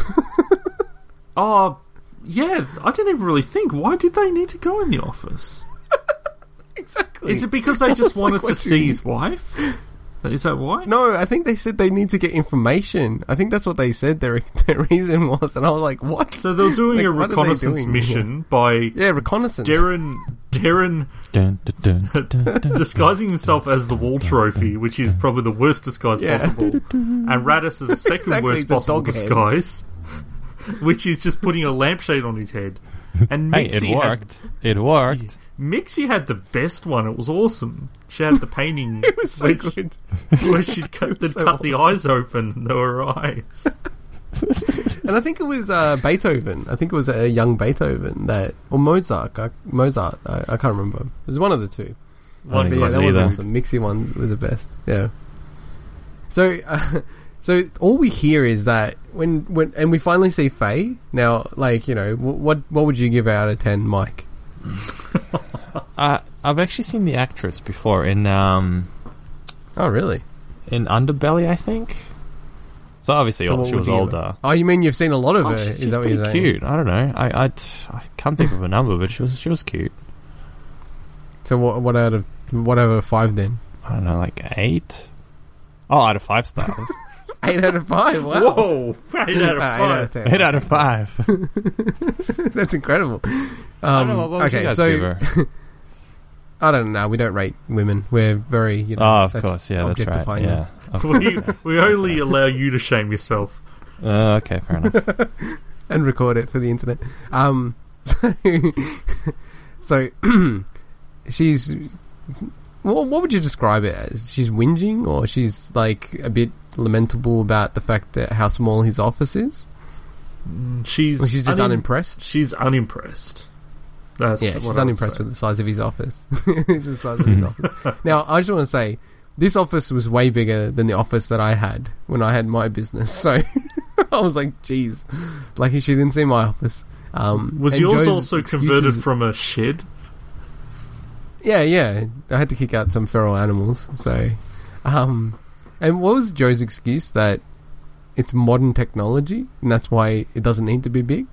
Oh, yeah. I didn't even really think. Why did they need to go in the office? Exactly. Is it because they just was like, wanted to see his wife? Is that why? No, I think they said they need to get information. I think that's what they said their, their reason was, and I was like, "What?" So they're doing Like, a what are they reconnaissance doing mission by Yeah, reconnaissance. Darren Darren Dun, dun, dun, dun, dun. disguising himself as the wall trophy, which is probably the worst disguise Yeah. possible, and Rattus is the second Exactly, worst possible disguise, which is just putting a lampshade on his head. And Hey, Mixie it worked. It worked. Had, Mixie had the best one. It was awesome. She had the painting it was so where, good. where she'd cut, they'd so cut the eyes open. There were eyes. And I think it was uh, Beethoven. I think it was a young Beethoven that, or Mozart. I, Mozart. I, I can't remember. It was one of the two. One But yeah, was that was either. awesome. Mixie one was the best. Yeah. So, uh, so all we hear is that when when and we finally see Faye now. Like you know, wh- what what would you give out of ten, Mike? Uh, I've actually seen the actress before in um Oh, really? in Underbelly, I think. So obviously So what she was older. Oh, you mean you've seen a lot of Oh, her? she's Is that what pretty you're saying? cute. I don't know. I I'd, I can't think of a number, but she was she was cute. So what? What out of what out of five then? I don't know, like eight. Oh, out of five stars. Eight out of five. Wow. Whoa! Eight out of five. eight out of ten. eight out of five. That's incredible. I Um, don't know. What would okay, you guys so give her? I don't know. We don't rate women. We're very, you know. Oh, of that's course. Yeah, that's right. objectifying Yeah. them. Of we, we only allow you to shame yourself. Uh, okay, fair enough. and record it for the internet. Um, so, so she's. What, what would you describe it as? She's whinging, or she's like a bit lamentable about the fact that how small his office is. She's Or she's just unim- unimpressed. She's unimpressed. That's Yeah, she's unimpressed with the size of his office. the size of his office. Now, I just want to say, this office was way bigger than the office that I had when I had my business. So I was like, "Geez, lucky she didn't see my office." Um, Was yours Joe's also converted from a shed? Yeah, yeah. I had to kick out some feral animals. So, um, and what was Joe's excuse that it's modern technology and that's why it doesn't need to be big?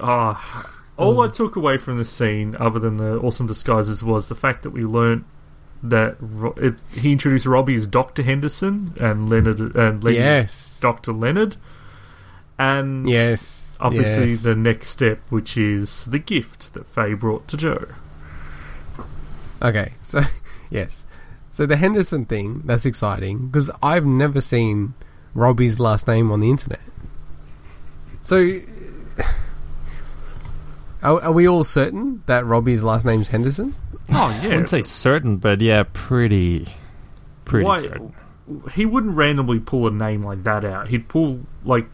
Ah, all um, I took away from this scene, other than the awesome disguises, was the fact that we learnt that Ro- it, he introduced Robbie as Doctor Henderson and Leonard and Lenny Yes. Doctor Leonard, and Yes, obviously yes. the next step, which is the gift that Faye brought to Joe. Okay, so yes, so the Henderson thing that's exciting because I've never seen Robbie's last name on the internet. So, are, are we all certain that Robbie's last name's Henderson? Oh yeah, I wouldn't say certain, but yeah, pretty, pretty Why- certain. he wouldn't randomly pull a name like that out. He'd pull like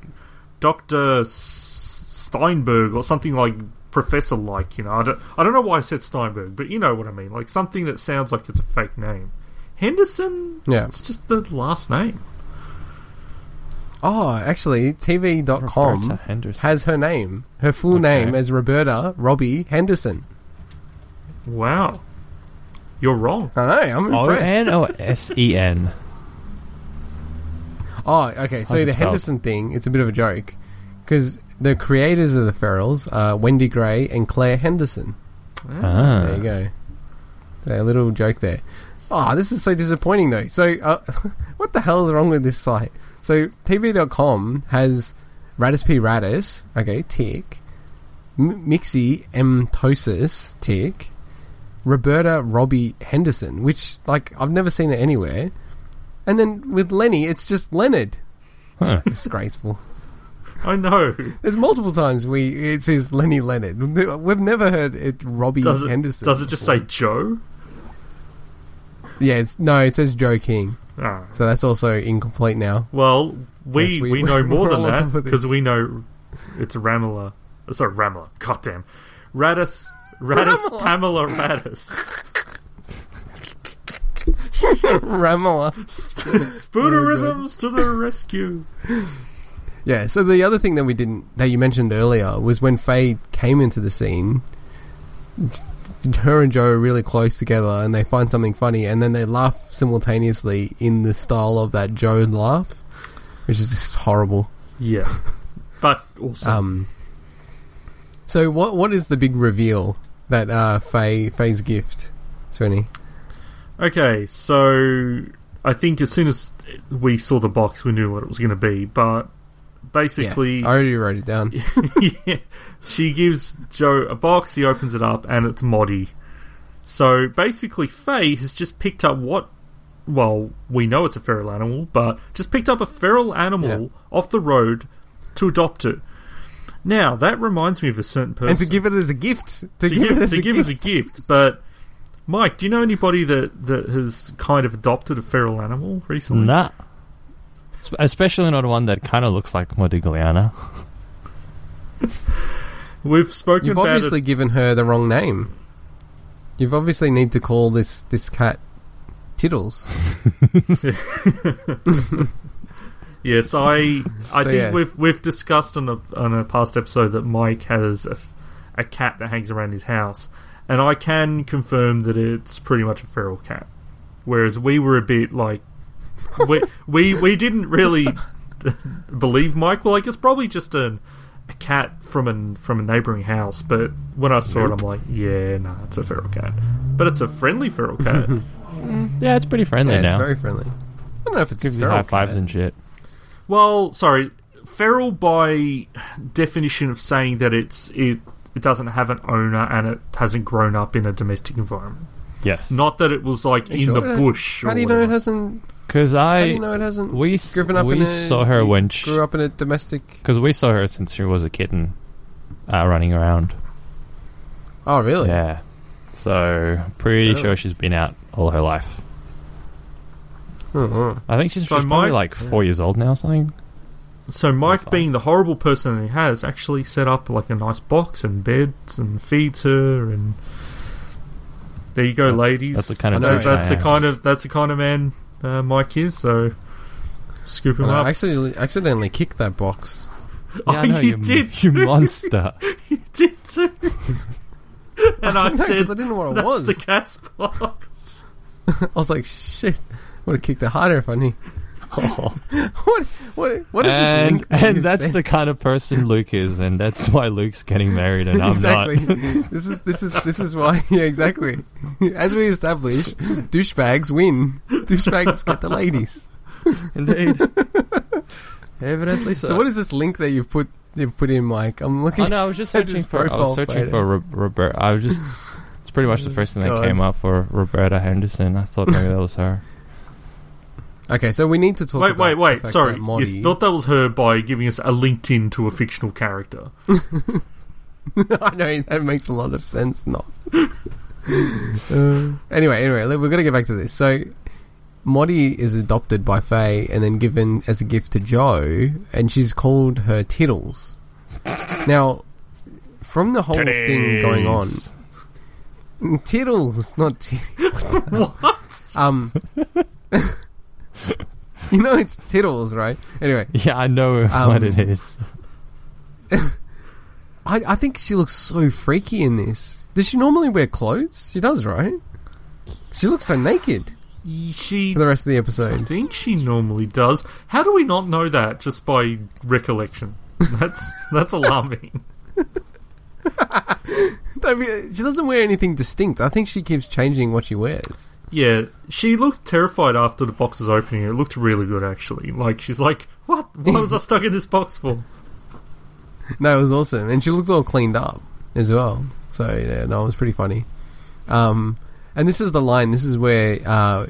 Doctor Steinberg or something like Professor like. You know, I don't, I don't know why I said Steinberg, but you know what I mean. Like something that sounds like it's a fake name. Henderson. Yeah. it's just the last name. Oh, actually, TV.com Roberta Henderson. has her name, her full Okay. name as Roberta Robbie Henderson. Wow, you're wrong. I know, I'm O impressed. N O S E N. Oh, okay. So How's it the spelled? Henderson thing, it's a bit of a joke because the creators of the Ferals are Wendy Gray and Claire Henderson. Ah. There you go. A little joke there. Oh, this is so disappointing though. So, uh, what the hell is wrong with this site? So, TV.com has Rattus P. Rattus, okay, tick. M- Mixie M. Tosis, tick. Roberta Robbie Henderson, which, like, I've never seen it anywhere. And then with Lenny, it's just Leonard. Huh. Disgraceful. I know. There's multiple times we it says Lenny Leonard. We've never heard it Robbie Does it, Henderson. does it just before. say Joe? Yeah, it's no, it says Joe King. Ah. So that's also incomplete now. Well, we, Yes, we- we, know more than that because we know it's Ramela. Sorry, Ramela. Goddamn, Rattus, Rattus, Ramela. Pamela Rattus. Ramola. Spoonerisms to the rescue. Yeah, so the other thing that we didn't that you mentioned earlier was when Faye came into the scene her and Joe are really close together and they find something funny and then they laugh simultaneously in the style of that Joe laugh, which is just horrible. Yeah, but also Um, so what what is the big reveal that uh, Faye Faye's gift, Swinny? okay. So I think as soon as we saw the box, we knew what it was going to be. But basically, yeah, I already wrote it down. yeah, she gives Joe a box. He opens it up, and it's Moddy. So basically, Faye has just picked up what. Well, we know it's a feral animal, but just picked up a feral animal Yeah. off the road to adopt it. Now that reminds me of a certain person. and to give it as a gift. To, to give, give, it as to a give gift. as a gift. But Mike, do you know anybody that that has kind of adopted a feral animal recently? Nah. Especially not one that kind of looks like Modigliana. We've spoken You've about obviously it. given her the wrong name. You've obviously need to call this this cat Tiddles. Yes, I I So, think yeah. we've we've discussed on a on a past episode that Mike has a cat that hangs around his house, and I can confirm that it's pretty much a feral cat. Whereas we were a bit like we we we didn't really believe Mike. Well, like it's probably just a a cat from a from a neighboring house. But when I saw it, I'm like, yeah, no, it's a feral cat. But it's a friendly feral cat. Yeah, it's pretty friendly Yeah, it's very friendly. I don't know if it's Gives you feral high fives cat. and shit. Well, sorry, feral by definition of saying that it's it it doesn't have an owner and it hasn't grown up in a domestic environment. Yes. Not that it was like Are in sure the bush. How or do you know it hasn't? Because I you know it hasn't? we Driven up we in a, saw her when she grew up in a domestic. because we saw her since she was a kitten, uh, running around. Oh, really? Yeah. So pretty Oh. sure she's been out all her life. Oh, I think she's, So she's probably like four years old now or something. So Mike, being the horrible person he has, actually set up like a nice box and beds and feeds her and There you go, That's- ladies. that's the kind of That- douche that's I the am. kind of that's the kind of man uh, Mike is. So scoop him And up. I accidentally, accidentally kicked that box. oh, Yeah, I know, you you, did, you monster. you did too. and I No, said, 'cause I didn't know what it "That's was. the cat's box." I was like, shit. I would have kicked it harder if I knew. what? What? What is this and link? and that's sent? the kind of person Luke is, and that's why Luke's getting married and I'm exactly. not. this is this is this is why. Yeah, exactly. As we established, douchebags win. Douchebags get the ladies. Indeed. Evidently so. So, what is this link that you've put you've put in, Mike? I'm looking. Oh no, I was just searching his for. I was searching photo. for Ro- Roberta. I was just. It's pretty much the first thing that God. came up for Roberta Henderson. I thought maybe that was her. Okay, so we need to talk. Wait, about wait, the wait. fact Sorry, that Molly, you thought that was her by giving us a LinkedIn to a fictional character. I know that makes a lot of sense. Not. Uh, anyway, anyway, we're gonna get back to this. So, Moddy is adopted by Faye and then given as a gift to Joe, and she's called her Tiddles. Now, from the whole thing going on, Tiddles, not Tiddles. what? Um, you know it's Tiddles, right? Anyway, Yeah, I know Um, what it is. I, I think she looks so freaky in this. Does she normally wear clothes? She does, right? She looks so naked She, for the rest of the episode. I think she normally does. How do we not know that just by recollection? That's that's alarming. I mean, she doesn't wear anything distinct. I think she keeps changing what she wears. Yeah, she looked terrified after the box was opening. It looked really good, actually. Like she's like, "What? Why was I stuck in this box for?" No, it was awesome, and she looked all cleaned up as well. So yeah, no, it was pretty funny. Um, and this is the line. This is where uh,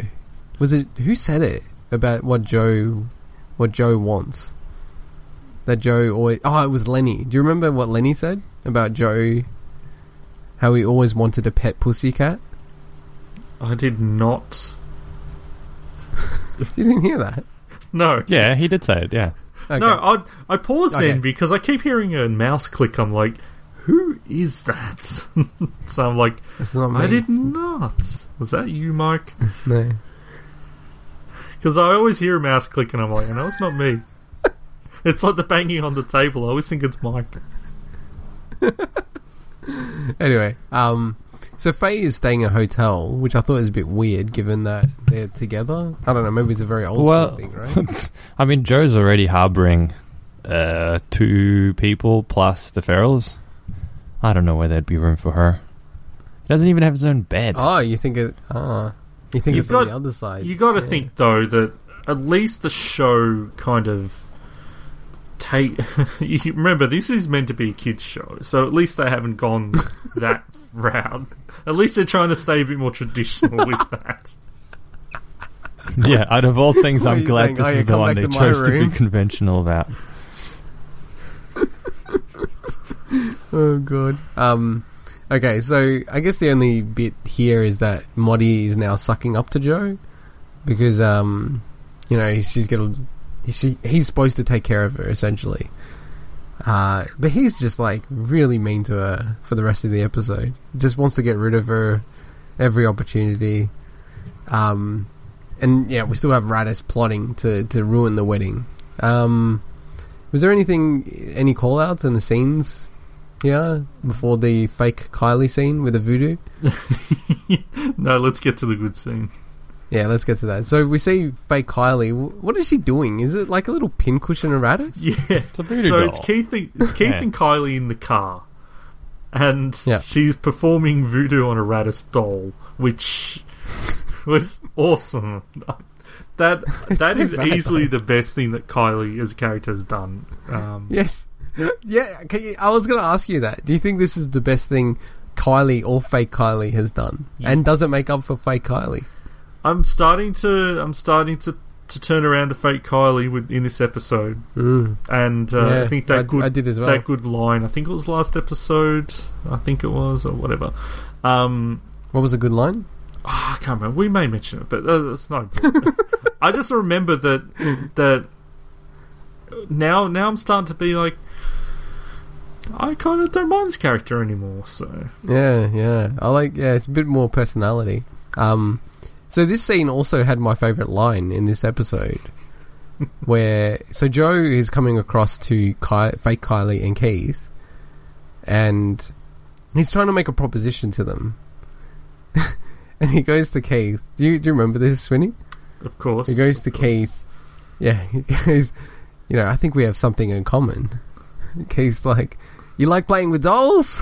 was it? Who said it about what Joe, what Joe wants? That Joe always. Oh, it was Lenny. Do you remember what Lenny said about Joe? How he always wanted a pet pussycat. I did not. You didn't hear that? No, Yeah, he did say it. Yeah. Okay. no. I I paused Okay. then because I keep hearing a mouse click. I'm like, "Who is that?" so I'm like, not "I did not." Was that you, Mike? No. Because I always hear a mouse click, and I'm like, "No, it's not me." it's like the banging on the table. I always think it's Mike. Anyway, um, so Faye is staying at a hotel, which I thought was a bit weird, given that they're together. I don't know. Maybe it's a very old Well, school thing, right? I mean, Joe's already harboring uh, two people plus the Ferals. I don't know where there'd be room for her. He doesn't even have his own bed. Oh, you think it? Ah, you think You've it's on the other side? You got to Yeah. think though that at least the show kind of take. you remember this is meant to be a kids show, so at least they haven't gone that route. At least they're trying to stay a bit more traditional with that. yeah, out of all things, What are I'm you glad saying? this Oh, yeah, is the come one back they to my chose to room. be conventional about. Oh god. Um. Okay, so I guess the only bit here is that Moddy is now sucking up to Joe because um, you know, she's gonna she, he's supposed to take care of her essentially. Uh, but he's just like really mean to her for the rest of the episode. Just wants to get rid of her every opportunity. Um, and yeah, we still have Rattus plotting to, to ruin the wedding. Um, was there anything, any call outs in the scenes yeah, before the fake Kylie scene with the voodoo? No, let's get to the good scene. Yeah, let's get to that. So we see fake Kylie. What is she doing? Is it like a little pincushion of Rattus? Yeah, It's a voodoo so doll. it's Keith. And, it's Keith Yeah. and Kylie in the car, and Yeah. she's performing voodoo on a Rattus doll, which was awesome. That that so is bad, easily the best thing that Kylie as a character has done. Um, Yes. Yeah, can you, I was going to ask you that. Do you think this is the best thing Kylie or fake Kylie has done? And does it make up for fake Kylie? I'm starting to I'm starting to, to turn around to fake Kylie with in this episode, Mm. and uh, Yeah, I think that I- good I did as well. that good line. I think it was last episode. I think it was or whatever. Um, What was a good line? Ah, I can't remember. We may mention it, but uh, it's not important. I just remember that that now now I'm starting to be like, I kind of don't mind this character anymore. So Yeah, yeah. I like. Yeah, it's a bit more personality. Um, so this scene also had my favorite line in this episode, where so Joe is coming across to Ky- fake Kylie and Keith, and he's trying to make a proposition to them. and he goes to Keith. Do you do you remember this, Swinny? of course, He goes to course. Keith. Yeah, he goes. You know, I think we have something in common. Keith's like, "You like playing with dolls?"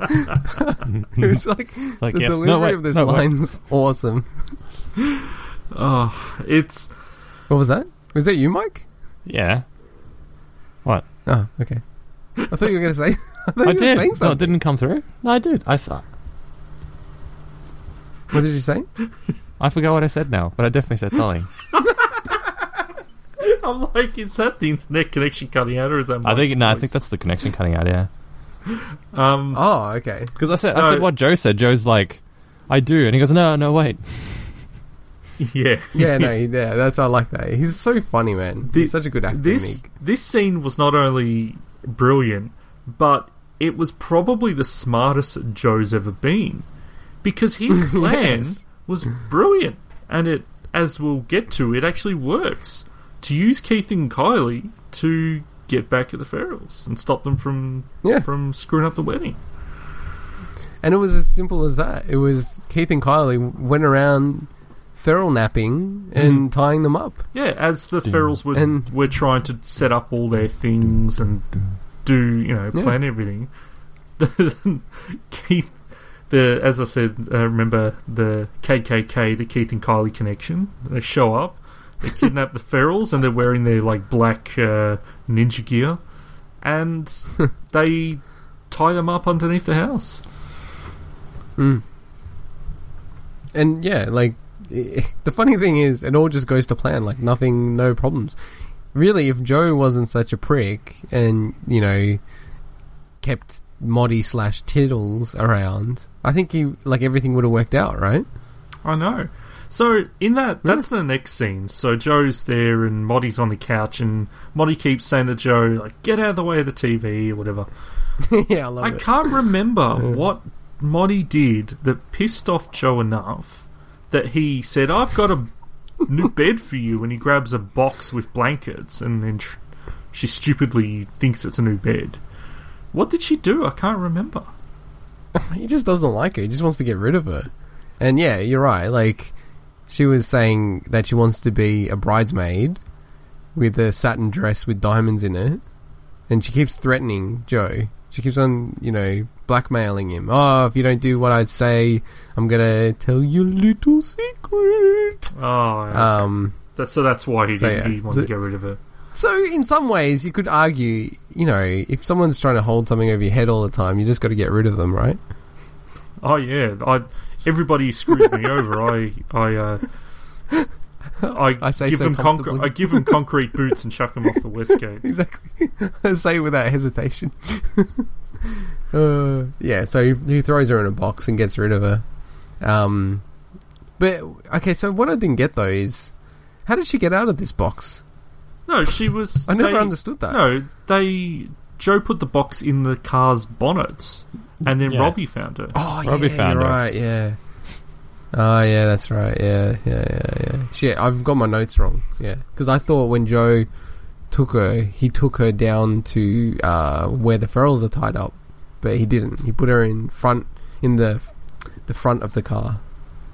it's like It's like, the yes, delivery no, wait, of this no, wait. line's awesome. Oh, it's What was that? Was that you, Mike? Yeah, What? Oh, okay. I thought you were going to say. I thought I you were did. saying No, it something. didn't come through. No, I did. I saw. What did you say? I forgot what I said now, but I definitely said something. I'm like, is that the internet connection cutting out, or is that? I my think no, I think that's the connection cutting out. Yeah, Um, Oh, okay. because I said I said what Joe said. Joe's like, I do, and he goes, no, no, wait. yeah, Yeah, no, he, yeah, that's I like that. He's so funny, man. The- He's such a good actor. this this scene was not only brilliant, but it was probably the smartest Joe's ever been because his plan Yes. was brilliant, and it, as we'll get to, it actually works to use Keith and Kylie to get back at the Ferals and stop them from Yeah. from screwing up the wedding. And it was as simple as that. It was Keith and Kylie went around feral napping and tying them up. Yeah, as the Ferals were And- were trying to set up all their things and do you know Yeah. plan everything. Keith, the as I said, uh, remember the KKK, the Keith and Kylie connection. They show up, they kidnap the Ferals, and they're wearing their like black uh, ninja gear, and they tie them up underneath the house. Mm. And yeah, like the funny thing is, it all just goes to plan. Like nothing, no problems. Really, if Joe wasn't such a prick and you know kept Moddy slash Tiddles around, I think he like everything would have worked out, right? I know. So in that, hmm. that's the next scene. So Joe's there and Moddy's on the couch, and Moddy keeps saying to Joe, like, "Get out of the way of the TV" or whatever. yeah, I love it. I it. can't remember what Moddy did that pissed off Joe enough that he said, "I've got a new bed for you," and he grabs a box with blankets, and then tr- she stupidly thinks it's a new bed. What did she do? I can't remember. He just doesn't like her. He just wants to get rid of her. And yeah, you're right. Like she was saying that she wants to be a bridesmaid with a satin dress with diamonds in it, and she keeps threatening Joe. She keeps on, you know, blackmailing him. Oh, if you don't do what I say, I'm gonna tell you a little secret. Oh, okay. Um, that's, so that's why he so, did, yeah. he wanted So- to get rid of her. so in some ways, you could argue, you know, if someone's trying to hold something over your head all the time, you just got to get rid of them, right? Oh yeah, I everybody screws me over, I I uh, I, I give so them conc- I give them concrete boots and chuck them off the west gate. exactly. I say it without hesitation. uh, yeah, so he, he throws her in a box and gets rid of her. Um, but okay, so what I didn't get though is how did she get out of this box? No, she was. I never they- understood that. No, they Joe put the box in the car's bonnet, and then Yeah. Robbie found it. Oh, Robbie yeah, found you're her. right. Yeah. Oh yeah, that's right. Yeah, yeah, yeah, yeah. Shit, I've got my notes wrong. Yeah, because I thought when Joe took her, he took her down to uh, where the ferals are tied up, but he didn't. He put her in front in the the front of the car.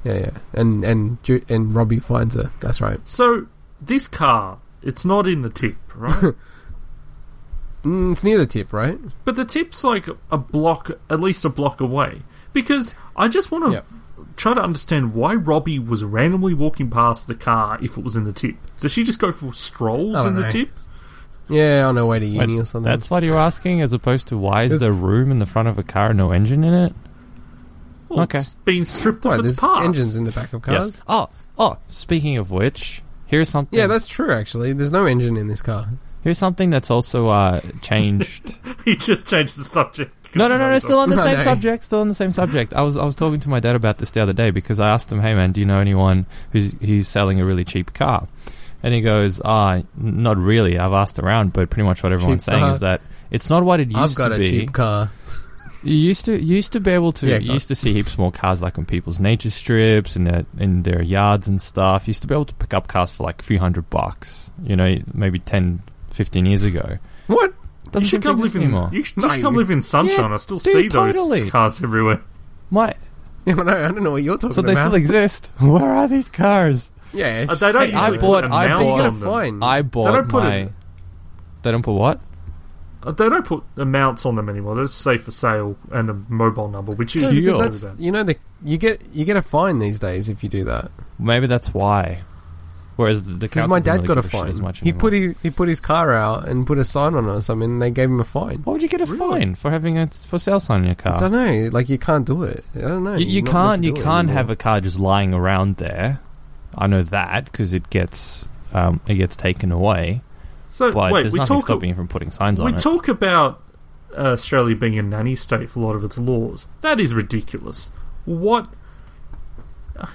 Yeah, yeah, and and Ju- and Robbie finds her. That's right. So this car, it's not in the tip, right? Mm, it's near the tip, right? but the tip's like a block, at least a block away. Because I just want to Yep. try to understand why Robbie was randomly walking past the car if it was in the tip. Does she just go for strolls I don't in the tip? Yeah, on her way to uni Wait, or something. That's what you're asking, as opposed to why is Is- there room in the front of a car and no engine in it? Well, Okay. It's been stripped Why, of its there's parts. engines in the back of cars. Yes. Oh, oh. Speaking of which, here's something. Yeah, that's true. Actually, there's no engine in this car. Here's something that's also uh, changed. he just changed the subject. No, no, no, no. Still on the same subject. Still on the same subject. I was I was talking to my dad about this the other day because I asked him, "Hey, man, do you know anyone who's who's selling a really cheap car?" And he goes, "Ah, not really. I've asked around, but pretty much what everyone's Cheap saying car. is that It's not what it used to be. I've got to a be. cheap car. You used to you used to be able to Yeah, you used to see heaps more cars like on people's nature strips and their in their yards and stuff. You used to be able to pick up cars for like a few hundred bucks. You know, maybe 10, 15 years ago. What? Doesn't you seem should to come live in. anymore. You should No, just come you- live in sunshine. Yeah, I still dude, see those totally. cars everywhere. My Yeah, no, I don't know what you're talking about. so they about. still exist. Where are these cars? yeah, Uh, they don't Hey, I usually bought- put I amounts you bought- get a on them. fine. I bought don't put my. it- They don't put what? Uh, They don't put amounts on them anymore. They just say for sale and a mobile number, which is Yeah, because really that's, you know, the, you get you get a fine these days if you do that. Maybe that's why. Whereas the, the Because council my dad really got a fine. as much He put anymore. his, he put his car out and put a sign on it or something. and They gave him a fine. Why would you get a Really? fine for having a for sale sign on your car? I don't know. Like you can't do it. I don't know. You, you can't you can't have a car just lying around there. I know that because it gets um, it gets taken away. So But wait, there's we nothing talk. stopping you from putting signs on it. We talk about uh, Australia being a nanny state for a lot of its laws. That is ridiculous. What?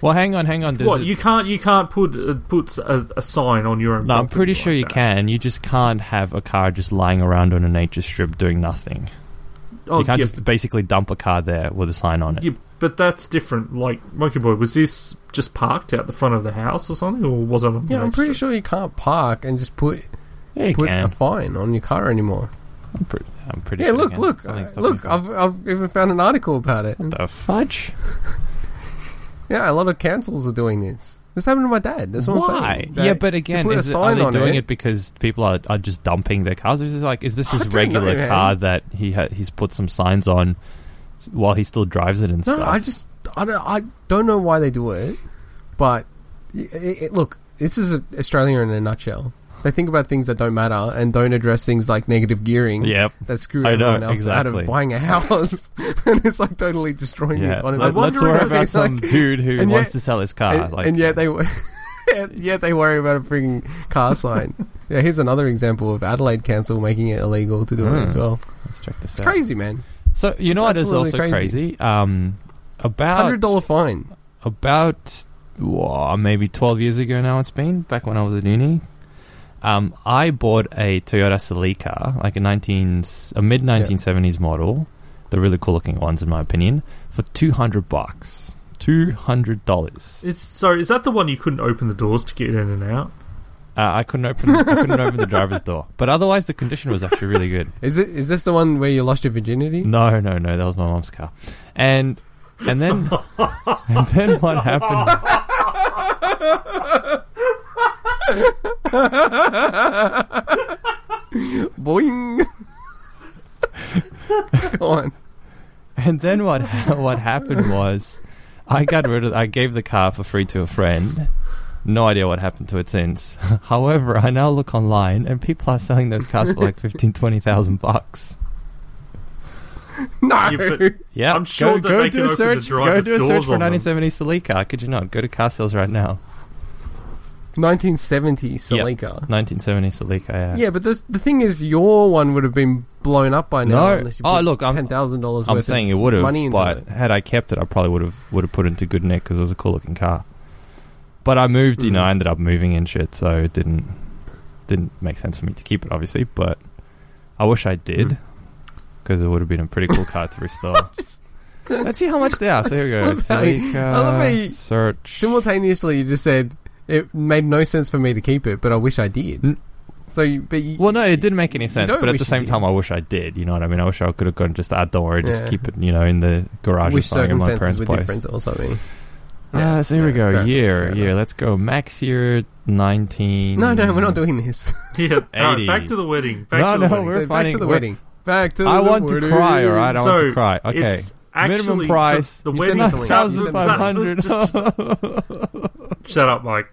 Well, hang on, hang on. There's What a- you can't you can't put uh, put a, a sign on your own. no, I'm property pretty like sure you that. can. You just can't have a car just lying around on a nature strip doing nothing. Oh, you can't yeah, just basically dump a car there with a sign on it. yeah, but that's different. Like Monkey Boy, was this just parked out the front of the house or something, or was it? On the Yeah, I'm pretty strip? sure you can't park and just put Yeah, put can. a fine on your car anymore. I'm pretty, I'm pretty Yeah, sure. look, look, uh, look. I've I've even found an article about it. the fudge. Yeah, a lot of councils are doing this. This happened to my dad. That's what I'm Why? saying. Yeah, but again, is it, are they doing it. it because people are, are just dumping their cars? Is it like is this his regular know, car that he ha- he's put some signs on while he still drives it and No, stuff? I just I don't I don't know why they do it, but it, it, look, this is Australia in a nutshell. They think about things that don't matter and don't address things like negative gearing. Yep. That screw I know, everyone else out of buying a house, and it's like totally destroying the economy. Let, us worry about it's some like- dude who and wants yet- to sell his car. and, like, and yet they yet- yet they worry about a freaking car sign. yeah, here's another example of Adelaide Council making it illegal to do it Hmm. as well. let's check this It's out. crazy, man. So you know what is Absolutely also crazy. crazy? Um, about Hundred dollar fine. about whoa, maybe 12 years ago now it's been back when i was at uni um, i bought a toyota celica like a 19 a mid 1970s model the really cool looking ones in my opinion for 200 bucks 200 dollars It's sorry. Is that the one you couldn't open the doors to get in and out? uh, i couldn't open i couldn't open the driver's door but otherwise the condition was actually really good Is it? Is this the one where you lost your virginity? no no no that was my mom's car and and then and then what happened Boing. Go on. And then what what happened was, I got rid of. I gave the car for free to a friend. No idea what happened to it since. However, I now look online and people are selling those cars for like fifteen, twenty thousand bucks. No. Yeah, but- Yeah, I'm sure go, that go they do can a open search. the Go do a search for 1970 Celica. Could you not? Go to car sales right now. 1970 Celica. 1970 Celica. Yeah. Yeah, but the the thing is, your one would have been blown up by now. No. unless you Oh, put look, I'm- ten thousand dollars. I'm worth saying it of would have, money into but it. had I kept it, I probably would have would have put it into good nick because it was a cool looking car. But I moved, you know, Mhm. I ended up moving and shit, so it didn't didn't make sense for me to keep it, obviously. But I wish I did because it would have been a pretty cool car to restore. Let's see how much they are. So here we go. love how you- Celica, I love how you- search. Simultaneously, you just said it made no sense for me to keep it, but I wish I did. N- So, you, but you, Well, no, it didn't make any sense. But at the same time, I wish I did. You know what I mean? I wish I could have gone just, ah, don't worry, just Yeah. keep it, you know, in the garage or something in my parents' place. different or something. Ah, so here we go. fair- year, fair year. Let's go. Max year nineteen. No, no, we're not doing this. Yeah, all right, 80. back to the wedding. Back No, to the no, wedding. we're Back finding- to the wedding. Back to I the want to cry. All right, I want to cry. Okay, actually minimum so price. the You wedding. said nothing. thousand five hundred. Shut up, Mike.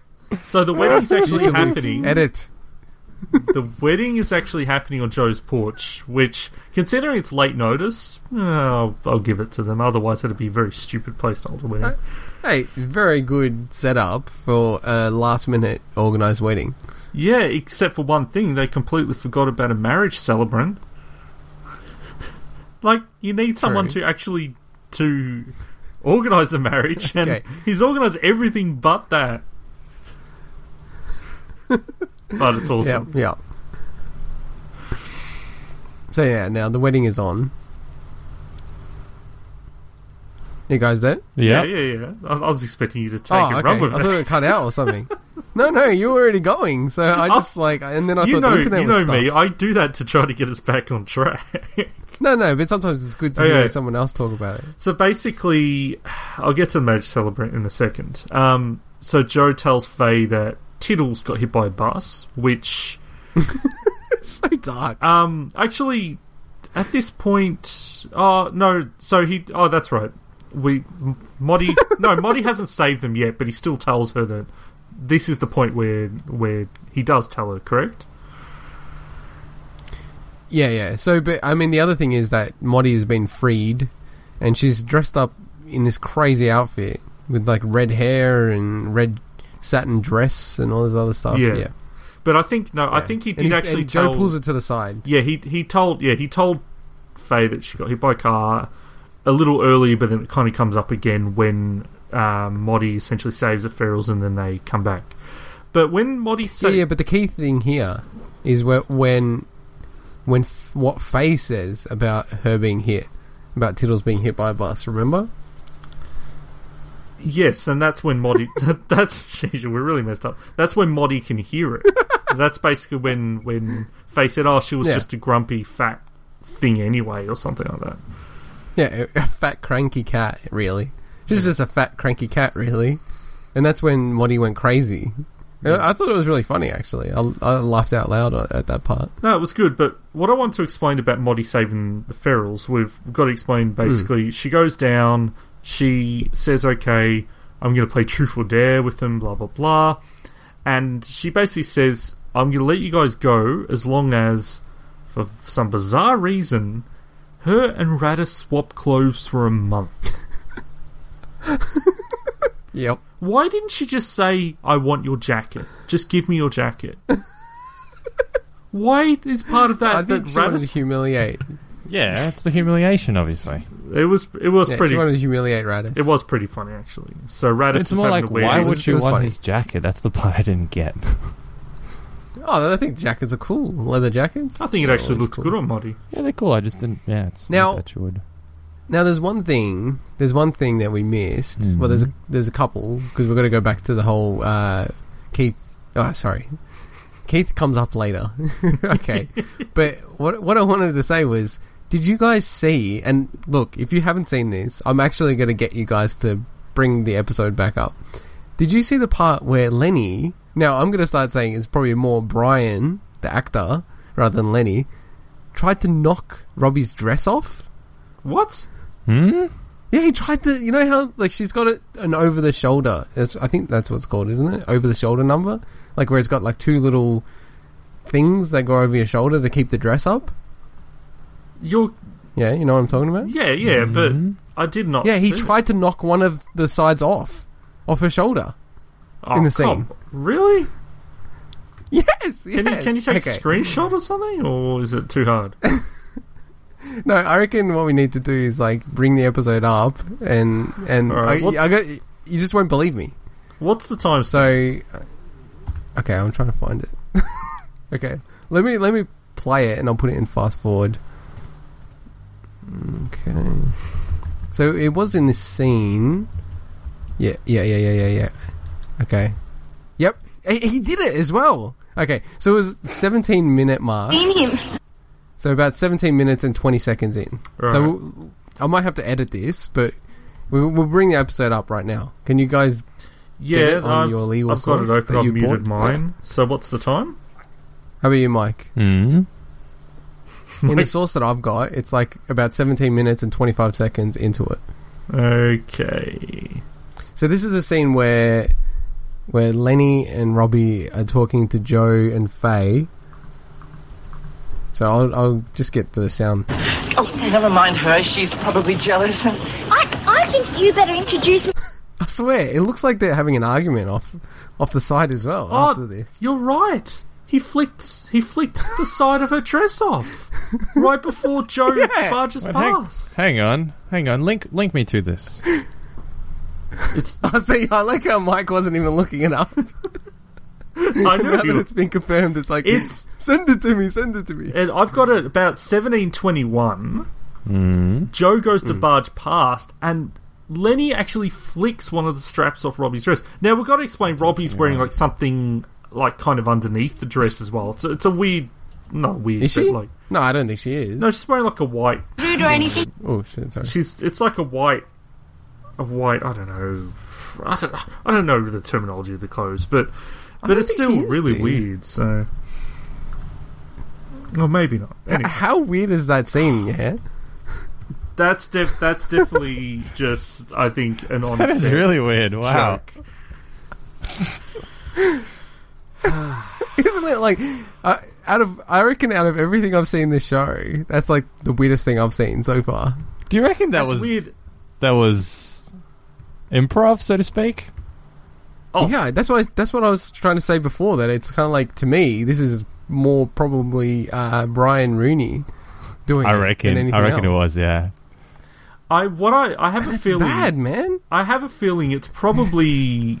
So the wedding's actually happening. Edit. the wedding is actually happening on Joe's porch, which, considering it's late notice, eh, I'll, I'll give it to them. Otherwise, it'd be a very stupid place to hold a wedding. Hey, very good setup for a last minute organised wedding. Yeah, except for one thing, they completely forgot about a marriage celebrant. like, you need someone True. to actually to organise a marriage, and Okay. he's organised everything but that. but it's awesome. Yeah, yeah. So yeah, now the wedding is on. You guys there? Yeah, Yeah. yeah, yeah. I, I was expecting you to take oh, and okay. run with I thought it cut out or something. no, no, you were already going. So I just like, and then I you thought know, the internet you was know me. stuck. I do that to try to get us back on track. No, no, but sometimes it's good to Okay. hear someone else talk about it. so basically, I'll get to the marriage celebrant in a second. Um, so Joe tells Faye that Tiddles got hit by a bus, which so dark. um, actually, at this point, oh no, so he, oh that's right, we Moddy, no, Moddy hasn't saved them yet, but he still tells her that this is the point where where he does tell her, correct? Yeah, yeah. So, but I mean, the other thing is that Moddy has been freed, and she's dressed up in this crazy outfit with like red hair and red satin dress and all this other stuff. Yeah. Yeah, But I think no, I think he did actually and tell. Joe pulls it to the side. Yeah, he he told yeah he told Faye that she got hit by a car a little earlier, but then it kind of comes up again when um, Moddy essentially saves the ferals and then they come back. But when Moddy Yeah, sa- yeah, but the key thing here is where, when when f- what Faye says about her being hit, about Tiddles being hit by a bus. Remember? Yes, and that's when Moddy that's sheesh, we're really messed up. That's when Moddy can hear it. that's basically when when Faye said, "Oh, she was Yeah. just a grumpy fat thing anyway," or something like that. Yeah, a, a fat cranky cat. Really, she's just a fat cranky cat. Really, and that's when Moddy went crazy. Uh, I I thought it was really funny. Actually, I, I laughed out loud at that part. No, it was good, but what I want to explain about Moddy saving the ferals, we've got to explain basically hmm. she goes down, she says, Okay, I'm going to play truth or dare with them, blah, blah, blah. And she basically says, I'm going to let you guys go as long as, for some bizarre reason, her and Rada swap clothes for a month. Yep. Why didn't she just say, I want your jacket? Just give me your jacket. Why is part of that I that think she wanted to Rattus humiliate. Yeah, it's the humiliation, obviously. It was it was Yeah, pretty she wanted to humiliate Rattus. it was pretty funny actually. So Rattus It's is more having like, a weird why would was- she was want funny. his jacket? That's the part I didn't get. Oh, I think jackets are cool. Leather jackets. I think it They're actually always looked cool. good on Moddy. yeah, they're cool. I just didn't. Yeah, it's Now- weird that you would. Now, there's one thing. There's one thing that we missed. Mhm. Well, there's a, there's a couple because we're going to go back to the whole uh, Keith. Oh, sorry, Keith comes up later. okay, but what what I wanted to say was, did you guys see? And look, if you haven't seen this, I'm actually going to get you guys to bring the episode back up. Did you see the part where Lenny? Now I'm going to start saying it's probably more Brian, the actor, rather than Lenny, tried to knock Robbie's dress off. What? Hmm? Yeah, he tried to. You know how like she's got it an over the shoulder. It's, I think that's what's called, isn't it? Over the shoulder number, like where it's got like two little things that go over your shoulder to keep the dress up. You're Yeah, you know what I'm talking about. yeah, yeah, Mhm. but I did not Yeah, he see tried to knock one of the sides off, off her shoulder. it. in the Oh, come- scene. Really? Yes, Can yes. you can you take Okay. a screenshot or something or is it too hard? No, I reckon what we need to do is like bring the episode up and and Alright, I, what- I got you just won't believe me. What's the time So, okay, I'm trying to find it. okay, let me let me play it, and I'll put it in fast forward. Okay, so it was in this scene. Yeah, yeah, yeah, yeah, yeah, yeah. Okay, yep, he, he did it as well. Okay, so it was 17 minute mark. Seen him. So about 17 minutes and 20 seconds in. Right. So I might have to edit this, but we'll, we'll bring the episode up right now. Can you guys Yeah, it on I've, your legal I've got it open. that I've you muted bought? mine. So what's the time? How about you, Mike? Hmm? In the source that I've got, it's like about 17 minutes and 25 seconds into it. Okay. So this is a scene where where Lenny and Robbie are talking to Joe and Faye. So I'll, I'll just get the sound. Oh, never mind her. She's probably jealous. I, I think you better introduce me. I swear, it looks like they're having an argument off off the side as well Oh, after this. You're right. He flicked. He flicked the side of her dress off right before Joe Yeah. barges Wait, hang, past. hang on, hang on. Link, link me to this. It's I see. I like how Mike wasn't even looking it up. I know now that it's been confirmed, it's like It's- send it to me, send it to me. And I've got it about seventeen twenty one. Mm. Joe goes to mm. barge past, and Lenny actually flicks one of the straps off Robbie's dress. Now we've got to explain. Robbie's wearing like something like kind of underneath the dress as well. It's a, it's a weird, not weird, Is but she? like No, I don't think she is. no, she's wearing like a white. Rude or anything. Oh shit, sorry. She's it's like a white, a white. I don't know. I don't, I don't know the terminology of the clothes, but but it's still is, really dude. weird. So. Well, maybe not. Anyway. How weird is that scene? Yeah. That's def- that's definitely just I think an on That is really weird. Wow. joke. Isn't it like uh, out of I reckon out of everything I've seen this show, that's like the weirdest thing I've seen so far. Do you reckon that That's was weird. that was improv, so to speak? Oh. Yeah, that's what I, that's what I was trying to say before. That it's kind of like to me, this is more probably uh, Brian Rooney doing. I it than reckon. anything I reckon it was. Yeah. I what I I have a That's feeling bad, man. I have a feeling it's probably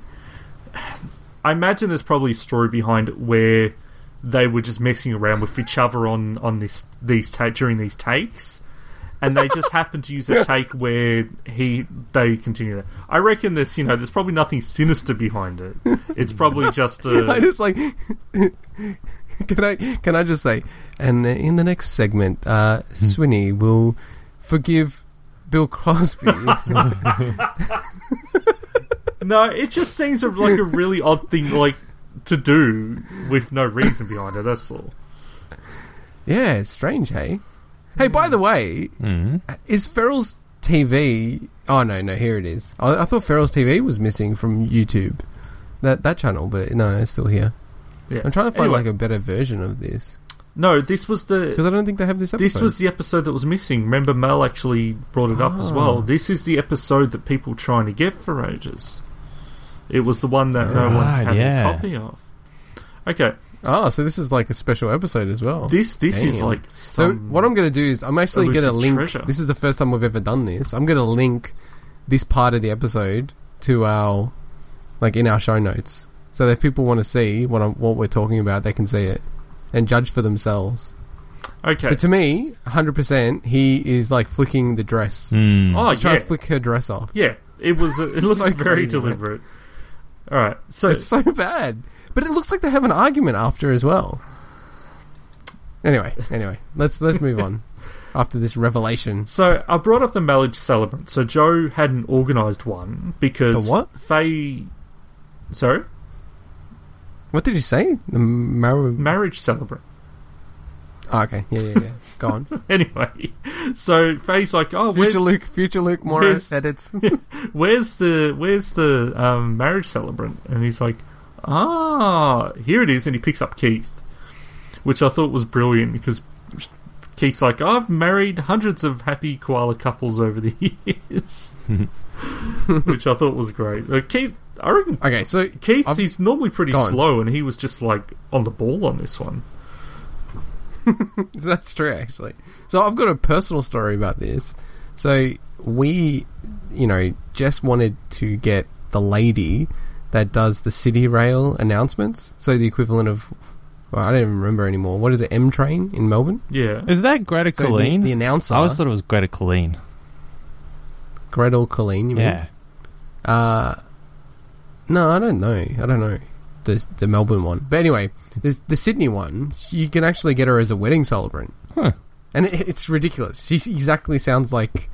I imagine there's probably a story behind it where they were just messing around with each other on on this these ta- during these takes. And they just happened to use a take where he they continue that. I reckon this, you know, there's probably nothing sinister behind it. It's probably just a I just like. can I can I just say, and in the next segment, uh, Swinny will forgive Bill Cosby. No, it just seems like a really odd thing, like to do with no reason behind it. That's all. yeah, it's strange, hey. Hey, by the way, Mm. is Ferals TV? Oh no, no, here it is. I, I thought Ferals TV was missing from YouTube, that that channel, but no, it's still here. Yeah. I'm trying to find Anyway. like a better version of this No, this was the because I don't think they have this episode. This was the episode that was missing. Remember, Mel actually brought it up as well. Ah. This is the episode that people trying to get for ages. It was the one that no one Right, had yeah. a copy of. Okay, oh, so this is like a special episode as well. this this is Damn. like So some, what I'm going to do is I'm actually going to elusive link. treasure. This is the first time we've ever done this. I'm going to link this part of the episode to our like in our show notes, so that if people want to see what I'm, what we're talking about, they can see it and judge for themselves. okay. But to me, 100, percent he is like flicking the dress. Mm. oh He's trying yeah, to flick her dress off. yeah. It was. It looks so very crazy, man. deliberate. All right, so It's so bad. But it looks like they have an argument after as well. Anyway, anyway, let's let's move on. After this revelation, So I brought up the marriage celebrant. So Joe hadn't organised one because The what? Faye. Sorry, what did you say? The mar- marriage celebrant. Oh, okay, yeah, yeah, yeah. Go on. Anyway, so Faye's like, "Oh, Future Luke, future Luke Morris edits. where's the where's the um, marriage celebrant?" And he's like, "Ah, here it is." And he picks up Keith, which I thought was brilliant because Keith's like, "I've married hundreds of happy koala couples over the years," which I thought was great. Uh, Keith, I reckon okay, so Keith, I've- he's normally pretty slow, and he was just like on the ball on this one. that's true actually. So I've got a personal story about this. So we, you know, just wanted to get the lady that does the City Rail announcements. So the equivalent of, well, I don't even remember anymore. What is it? M Train in Melbourne. Yeah, Is that Greta So the, Colleen? the announcer, I always thought it was Greta Colleen. Gretel Colleen. You mean? Yeah. Uh, no, I don't know. I don't know the the Melbourne one. But anyway, the the Sydney one, you can actually get her as a wedding celebrant, Huh. and it, it's ridiculous. She exactly sounds like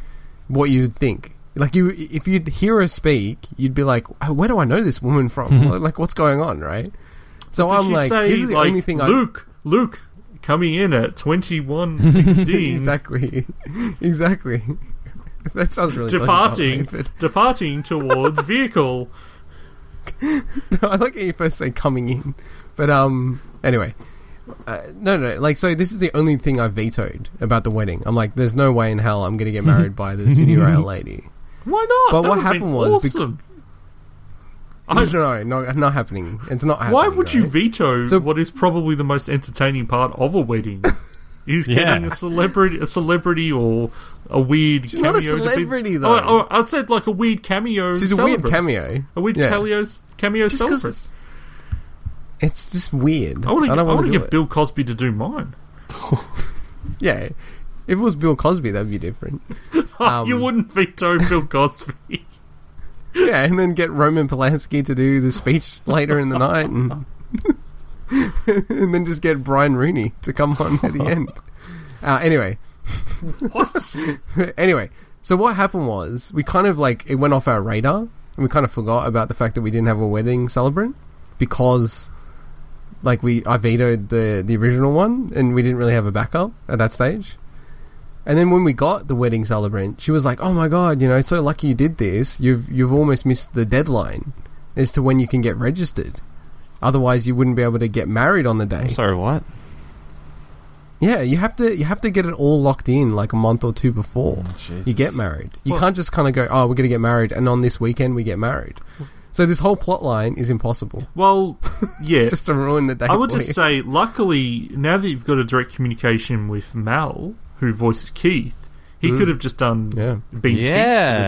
what you'd think. Like you, if you'd hear her speak, you'd be like, oh, "Where do I know this woman from? Hmm. like, what's going on?" Right? So Did I'm like, say, "This is the like, only thing I." Luke, Luke, coming in at twenty one sixteen. exactly, exactly. that sounds really departing departing towards vehicle. no, I like how you first say coming in, but um. Anyway, uh, no, no. Like, so this is the only thing I vetoed about the wedding. I'm like, there's no way in hell I'm going to get married by the City Rail lady. Why not? But That what happened was bec- awesome. I- no, no, not happening. It's not happening. Why would you veto So- what is probably the most entertaining part of a wedding? Is Yeah. getting a celebrity, a celebrity, or a weird She's not a cameo. to be- celebrity, though. Oh, oh, I said like a weird cameo. She's a weird cameo. A weird Yeah. cameo, cameo Just 'cause celebrant. It's- just weird. I want to don't want to get it. Bill Cosby to do mine. Yeah, if it was Bill Cosby, that'd be different. Um, you wouldn't veto Bill Cosby. Yeah, and then get Roman Polanski to do the speech later in the night, and and then just get Brian Rooney to come on at the end. Uh, anyway, what? anyway, so what happened was we kind of like it went off our radar, and we kind of forgot about the fact that we didn't have a wedding celebrant because, like, we I vetoed the the original one, and we didn't really have a backup at that stage. And then when we got the wedding celebrant, she was like, "Oh my god, you know, it's so lucky you did this. You've you've almost missed the deadline as to when you can get registered. Otherwise, you wouldn't be able to get married on the day." I'm sorry, what? Yeah, you have to you have to get it all locked in like a month or two before oh, Jesus. you get married. You Well- can't just kind of go, "Oh, we're going to get married," and on this weekend we get married. So this whole plot line is impossible. Well, yeah. Just to ruin the day. I would for just you. say, luckily, now that you've got a direct communication with Mal, who voices Keith, he could have just done Mm. Yeah. been Yeah.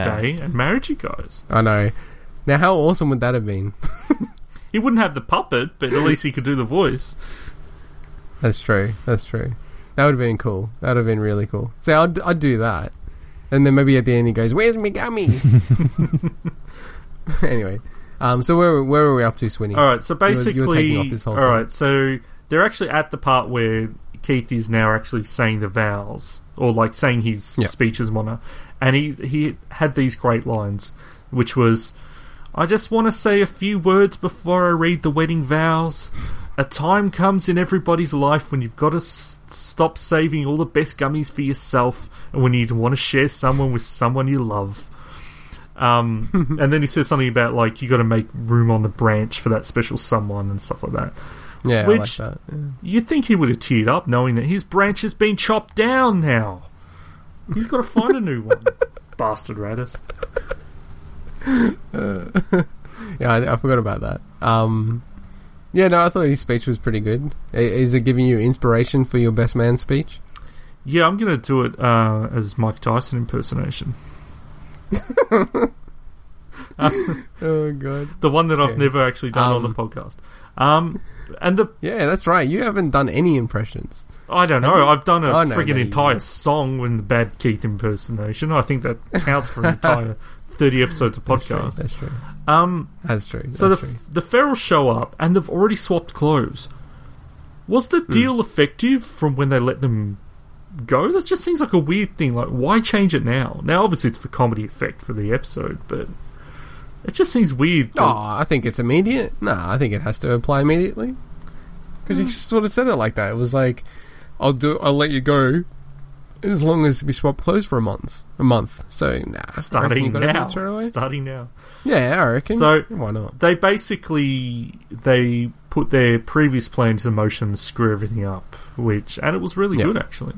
Keith for the day and married you guys. I know. Now, how awesome would that have been? He wouldn't have the puppet, but at least he could do the voice. That's true. That's true. That would have been cool. That would have been really cool. So I'd, I'd do that. And then maybe at the end he goes, Where's my gummies? anyway. Um, so where, where are we up to, Swinny? All right, so You were- you were basically, off this whole all right, so they're actually at the part where Keith is now actually saying the vows or like saying his Yeah. speeches and whatnot, and he he had these great lines, which was, "I just want to say a few words before I read the wedding vows." A time comes in everybody's life when you've got to s- stop saving all the best gummies for yourself, and when you want to share someone with someone you love. Um, and then he says something about like you got to make room on the branch for that special someone and stuff like that. yeah, which- I like that. Yeah. You'd think he would have teared up knowing that his branch has been chopped down now. He's got to find a new one. Bastard Rattus. Yeah, I, I forgot about that. Um, yeah, no, I thought his speech was pretty good. Is it giving you inspiration for your best man speech? Yeah, I'm going to do it uh, as Mike Tyson impersonation. Oh god. The one that I've never actually done on the Um, podcast. Um, and the Yeah, that's right. You haven't done any impressions. I don't know. I've done a Oh, no, friggin' no, entire song with the Bad Keith impersonation. I think that counts for an entire thirty episodes of That's true. podcast. That's true. Um, That's true. So the true. the Ferals show up and they've already swapped clothes. Was Hmm. the deal effective from when they let them go? That just seems like a weird thing. Like, why change it now? Now, obviously, it's for comedy effect for the episode, but it just seems weird. that- Oh, I think it's immediate. Nah, I think it has to apply immediately. Because Hmm. you sort of said it like that. It was like, "I'll do. I'll let you go, as long as we swap clothes for a month. A month. So nah, starting gotta do it now. Starting now. Yeah, I reckon. So- why not? They basically they put their previous plans to motion screw everything up, which and it was really good actually.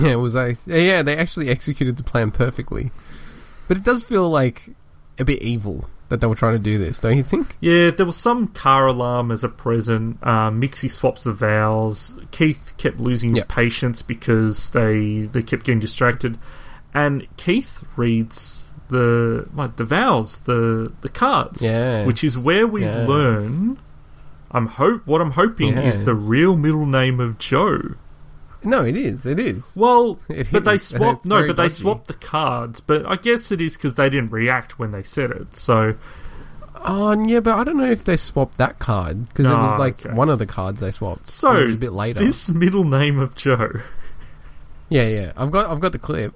Yeah, it was like yeah, yeah, they actually executed the plan perfectly. But it does feel like a bit evil that they were trying to do this, don't you think? Yeah, there was some car alarm as a present. Um, Mixie swaps the vows. Keith kept losing his Yeah. patience because they they kept getting distracted, and Keith reads the like the vows, the the cards, Yes. which is where we Yes. learn. I'm hope what I'm hoping is the real middle name of Joe. No, it is. It is. Well, It but they swapped no, but they dodgy. swapped the cards. But I guess it is because they didn't react when they said it. So Oh, yeah, but I don't know if they swapped that card because it was Ah, like okay. one of the cards they swapped. so it was a bit later. this middle name of Joe. Yeah, yeah. I've got I've got the clip.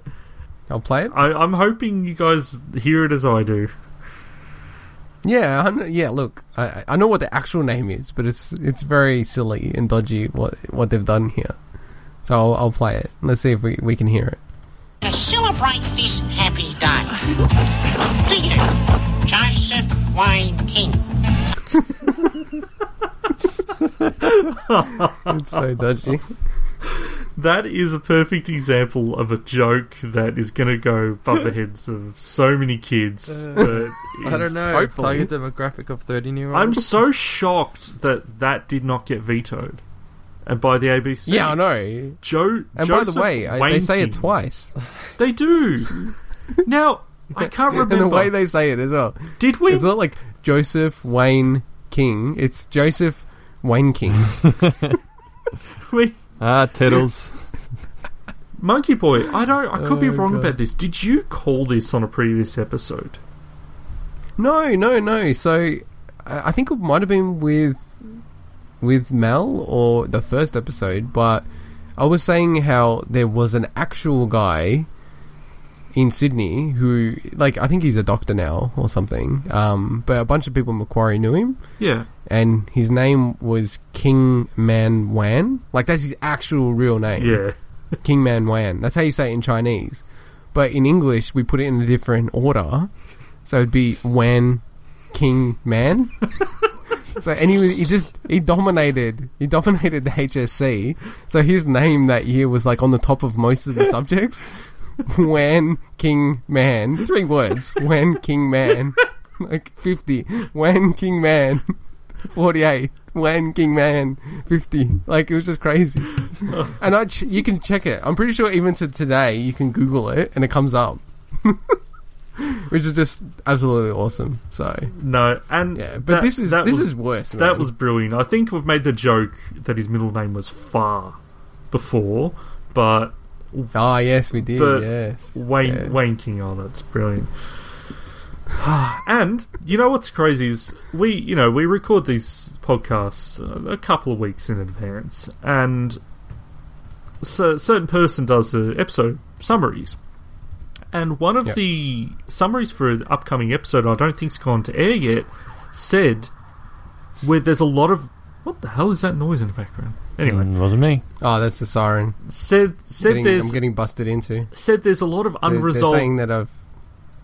I'll play it. I, I'm hoping you guys hear it as I do. Yeah, I yeah. Look, I I know what the actual name is, but it's it's very silly and dodgy what what they've done here. So I'll, I'll play it. Let's see if we, we can hear it. To celebrate this happy day, Dear Joseph Wayne King. It's so dodgy. That is a perfect example of a joke that is going to go above the heads of so many kids. Uh, but I don't know. hopefully. Target demographic of 13 year olds. I'm so shocked that that did not get vetoed. And by the ABC. Yeah, I know. Joe. And Joseph by the way, I, they say it twice, They do. now, I can't remember. and the way they say it as well. did we? It's not like Joseph Wayne King. It's Joseph Wayne King. We, Ah, Tiddles. Monkey Boy, I don't. I could be Oh, wrong God. about this. Did you call this on a previous episode? no, no, no. So I I think it might have been with with Mel or the first episode, but I was saying how there was an actual guy in Sydney who, like, I think he's a doctor now or something. Um, but a bunch of people in Macquarie knew him. Yeah. and his name was King Man Wan. Like that's his actual real name. Yeah. King Man Wan. That's how you say it in Chinese. But in English, we put it in a different order. So it'd be Wan King Man. so anyway, he just he dominated. He dominated the HSC. So his name that year was like on the top of most of the subjects. Wan King Man. Three words. Wan King Man. Like fifty. Wan King Man. 48 when king man 50 like it was just crazy and I ch- you can check it i'm pretty sure even to today you can google it and it comes up which is just absolutely awesome so No, and yeah but that- this is this was- is worse man. That was brilliant. I think we've made the joke that his middle name was Far before, but ah yes we did yes Wayne Yeah. Wayne King. Oh, that's brilliant. and you know what's crazy is we you know we record these podcasts a couple of weeks in advance, and so a certain person does the episode summaries. And one of Yep. the summaries for an upcoming episode, I don't think's gone to air yet, said where there's a lot of what the hell is that noise in the background? Anyway, Mm, wasn't me. oh that's the siren said said getting, there's i'm getting busted into said there's a lot of They're- they're, unresolved saying that i've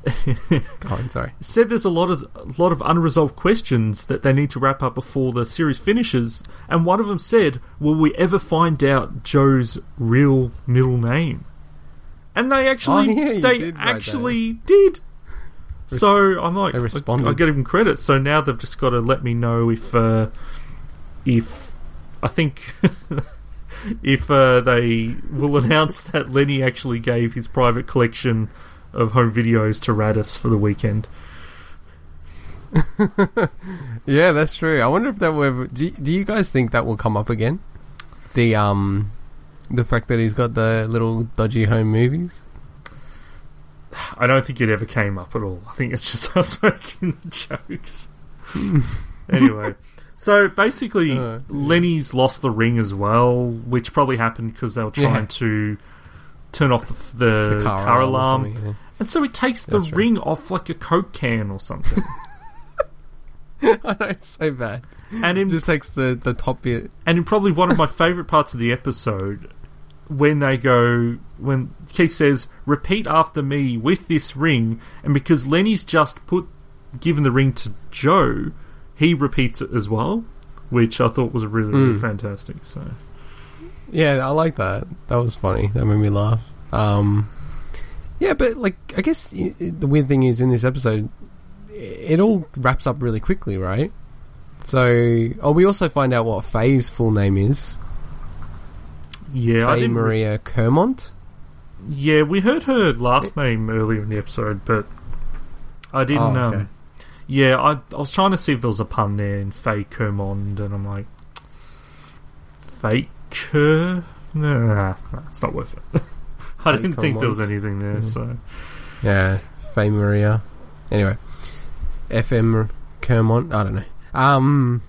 Go on, sorry said there's a lot of a lot of unresolved questions that they need to wrap up before the series finishes, and one of them said, "Will we ever find out Joe's real middle name?" And they actually, Oh, yeah, they did actually did. Res- So I'm like, I. I give them credit. So now they've just got to let me know if, uh, if I think. If uh, they will announce that Lenny actually gave his private collection of home videos to Rattus for the weekend. Yeah, that's true. I wonder if that will ever. Do, do you guys think that will come up again? The um, the fact that he's got the little dodgy home movies. I don't think it ever came up at all. I think it's just us making jokes. anyway, so basically, Uh, Lenny's lost the ring as well, which probably happened because they were trying Yeah. to turn off the, the, The car, car, alarm. or something, And so he takes the right. ring off like a Coke can or something. I know it's so bad. and in Just takes the the top bit. and in probably one of my favourite parts of the episode, when they go, when Keith says, "Repeat after me with this ring," and because Lenny's just put given the ring to Joe, he repeats it as well, which I thought was really, really Mm. fantastic. So Yeah, I like that. That was funny. That made me laugh. Um, yeah, but like, I guess the weird thing is in this episode, it all wraps up really quickly, right? So, oh, we also find out what Faye's full name is. Yeah, I didn't. Maria Kermont. yeah, we heard her last name earlier in the episode, but I didn't. Oh, okay. um, yeah, I, I was trying to see if there was a pun there in Faye Kermond, and I'm like, Faker? Nah, nah, it's not worth it. I Faye didn't think there was anything there, so. Yeah, Faye Maria. Anyway, FM Kermont. I don't know. Um.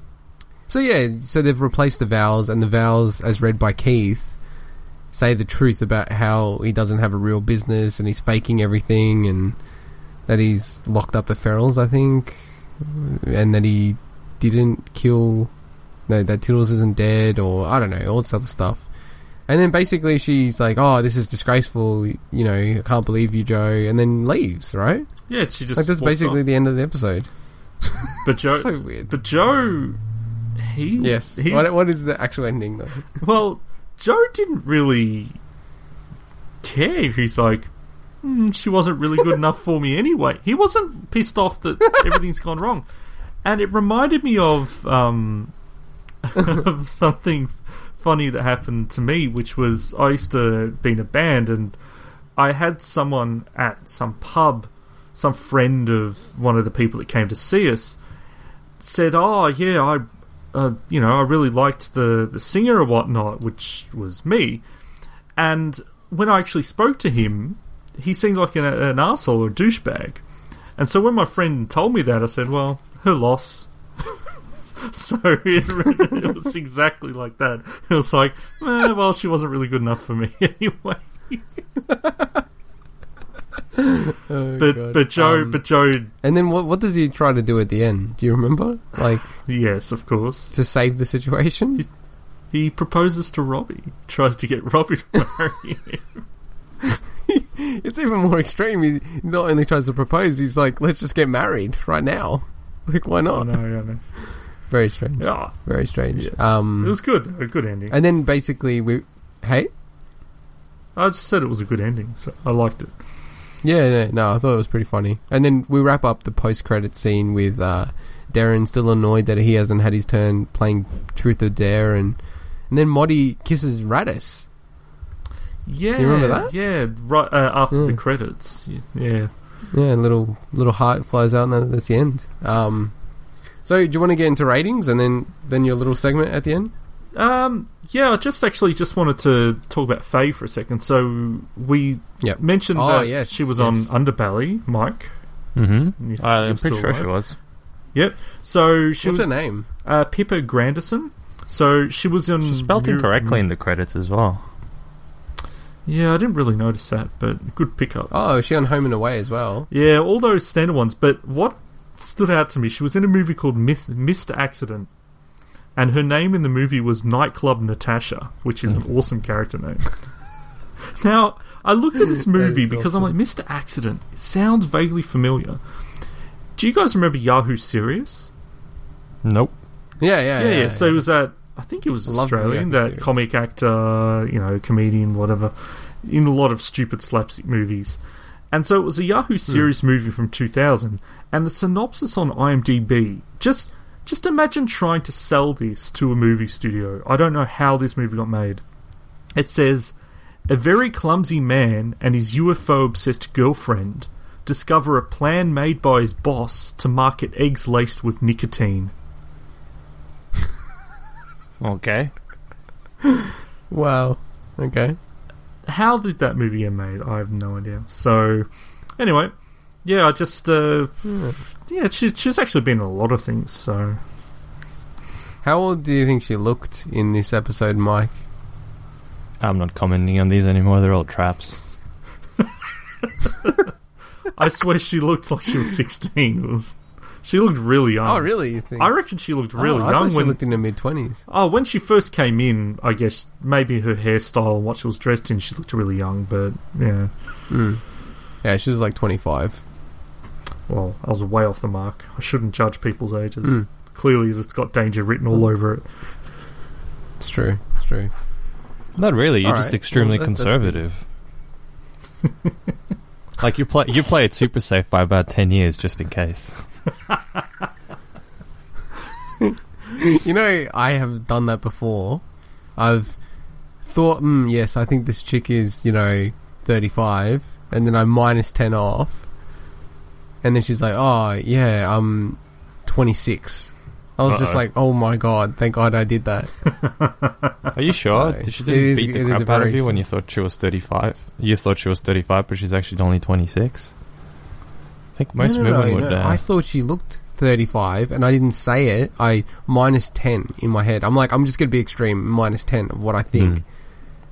So yeah, so they've replaced the vowels, and the vowels, as read by Keith, say the truth about how he doesn't have a real business and he's faking everything, and that he's locked up the ferals, I think, and that he didn't kill. No, that Tiddles isn't dead, or I don't know, all this other stuff. And then basically she's like, "Oh, this is disgraceful. You know, I can't believe you, Joe," and then leaves. Right? Yeah, she just. like that's basically off. the end of the episode. But Joe. so weird. But Joe. He. yes. He, What, what is the actual ending though? well, Joe didn't really care. He's like, "Hmm, she wasn't really good enough for me anyway. He wasn't pissed off that everything's gone wrong. And it reminded me of, um, of something funny that happened to me, which was I used to be in a band and I had someone at some pub, some friend of one of the people that came to see us, said, "Oh yeah, I, uh, you know, I really liked the the singer or whatnot, which was me." And when I actually spoke to him, he seemed like an, an arsehole or douchebag. And so when my friend told me that, I said, "Well, her loss." so it, it was exactly like that. It was like, eh, well, she wasn't really good enough for me anyway. but God. but Joe, Um, but Joe, And then what what does he try to do at the end? Do you remember? Like yes, of course. to save the situation? He proposes to Robbie, tries to get Robbie to marry him. It's even more extreme. He not only tries to propose, he's like, "Let's just get married right now." Like, why I not? know, I know. Very strange. Yeah, Very strange. Yeah. it Um, was good. A good ending. and then basically we, hey, I just said it was a good ending, so I liked it. Yeah, no, no, I thought it was pretty funny. And then we wrap up the post-credit scene with uh, Darren still annoyed that he hasn't had his turn playing Truth or Dare, and and then Moddy kisses Rattus. Yeah, You remember that? Yeah, right uh, after the credits. Yeah, Yeah, a little little heart flies out, and that's the end. Um, so do you want to get into ratings and then then your little segment at the end? Um, yeah, I just actually just wanted to talk about Faye for a second. So we Yep. mentioned Oh, that yes, she was yes. on Underbelly, Mike. Mm-hmm. I'm pretty still sure she was. Yep. So she What's was her name? Uh, Pippa Grandison. So she was on. She spelt Mir- incorrectly in the credits as well. Yeah, I didn't really notice that, but good pickup. Oh, is she on Home and Away as well? Yeah, all those standard ones. But what stood out to me, she was in a movie called Myth- Mr. Accident, and her name in the movie was Nightclub Natasha, which is an hmm. awesome character name. now, I looked at this movie is because I'm like, Mr. Accident. It sounds vaguely familiar. Do you guys remember Yahoo Serious? Nope. Yeah, yeah, yeah, yeah. So it was that. I think it was love Australian. That series. comic actor, you know, comedian, whatever, in a lot of stupid slapstick movies. And so it was a Yahoo hmm. Serious movie from 2000, and the synopsis on IMDb just just imagine trying to sell this to a movie studio. I don't know how this movie got made. It says a very clumsy man and his UFO obsessed girlfriend discover a plan made by his boss to market eggs laced with nicotine. Okay. wow. Okay. how did that movie get made? I have no idea. So, anyway, yeah, I just, uh, yeah, she, she's actually been in a lot of things. So, How old do you think she looked in this episode, Mike? I'm not commenting on these anymore. They're all traps. I swear she looked like she was sixteen. It was, she looked really young. oh, really? You think? I reckon she looked really oh, I young thought she when. looked in her mid twenties. oh, when she first came in, I guess maybe her hairstyle and what she was dressed in, she looked really young. But yeah, Yeah, she was like twenty five. Well, I was way off the mark. I shouldn't judge people's ages. Mm. Clearly, it's got danger written all over it. It's true. It's true. Not really. You're All just right. extremely Well, that- conservative. like you play, you play it super safe by about ten years, just in case. You know, I have done that before. I've thought, mm, yes, I think this chick is, you know, 35, and then I minus 10 off, and then she's like, oh, yeah, I'm 26. I was just Uh-oh. like, oh my god, thank god I did that. Are you sure? So, Did she didn't is- beat the crap out of you when you thought she was thirty-five? You thought she was thirty-five, but she's actually only twenty-six. I think most no, no, women no, would. uh, I thought she looked 35, and I didn't say it. I minus 10 in my head. I'm like, I'm just going to be extreme, minus 10 of what I think. Hmm.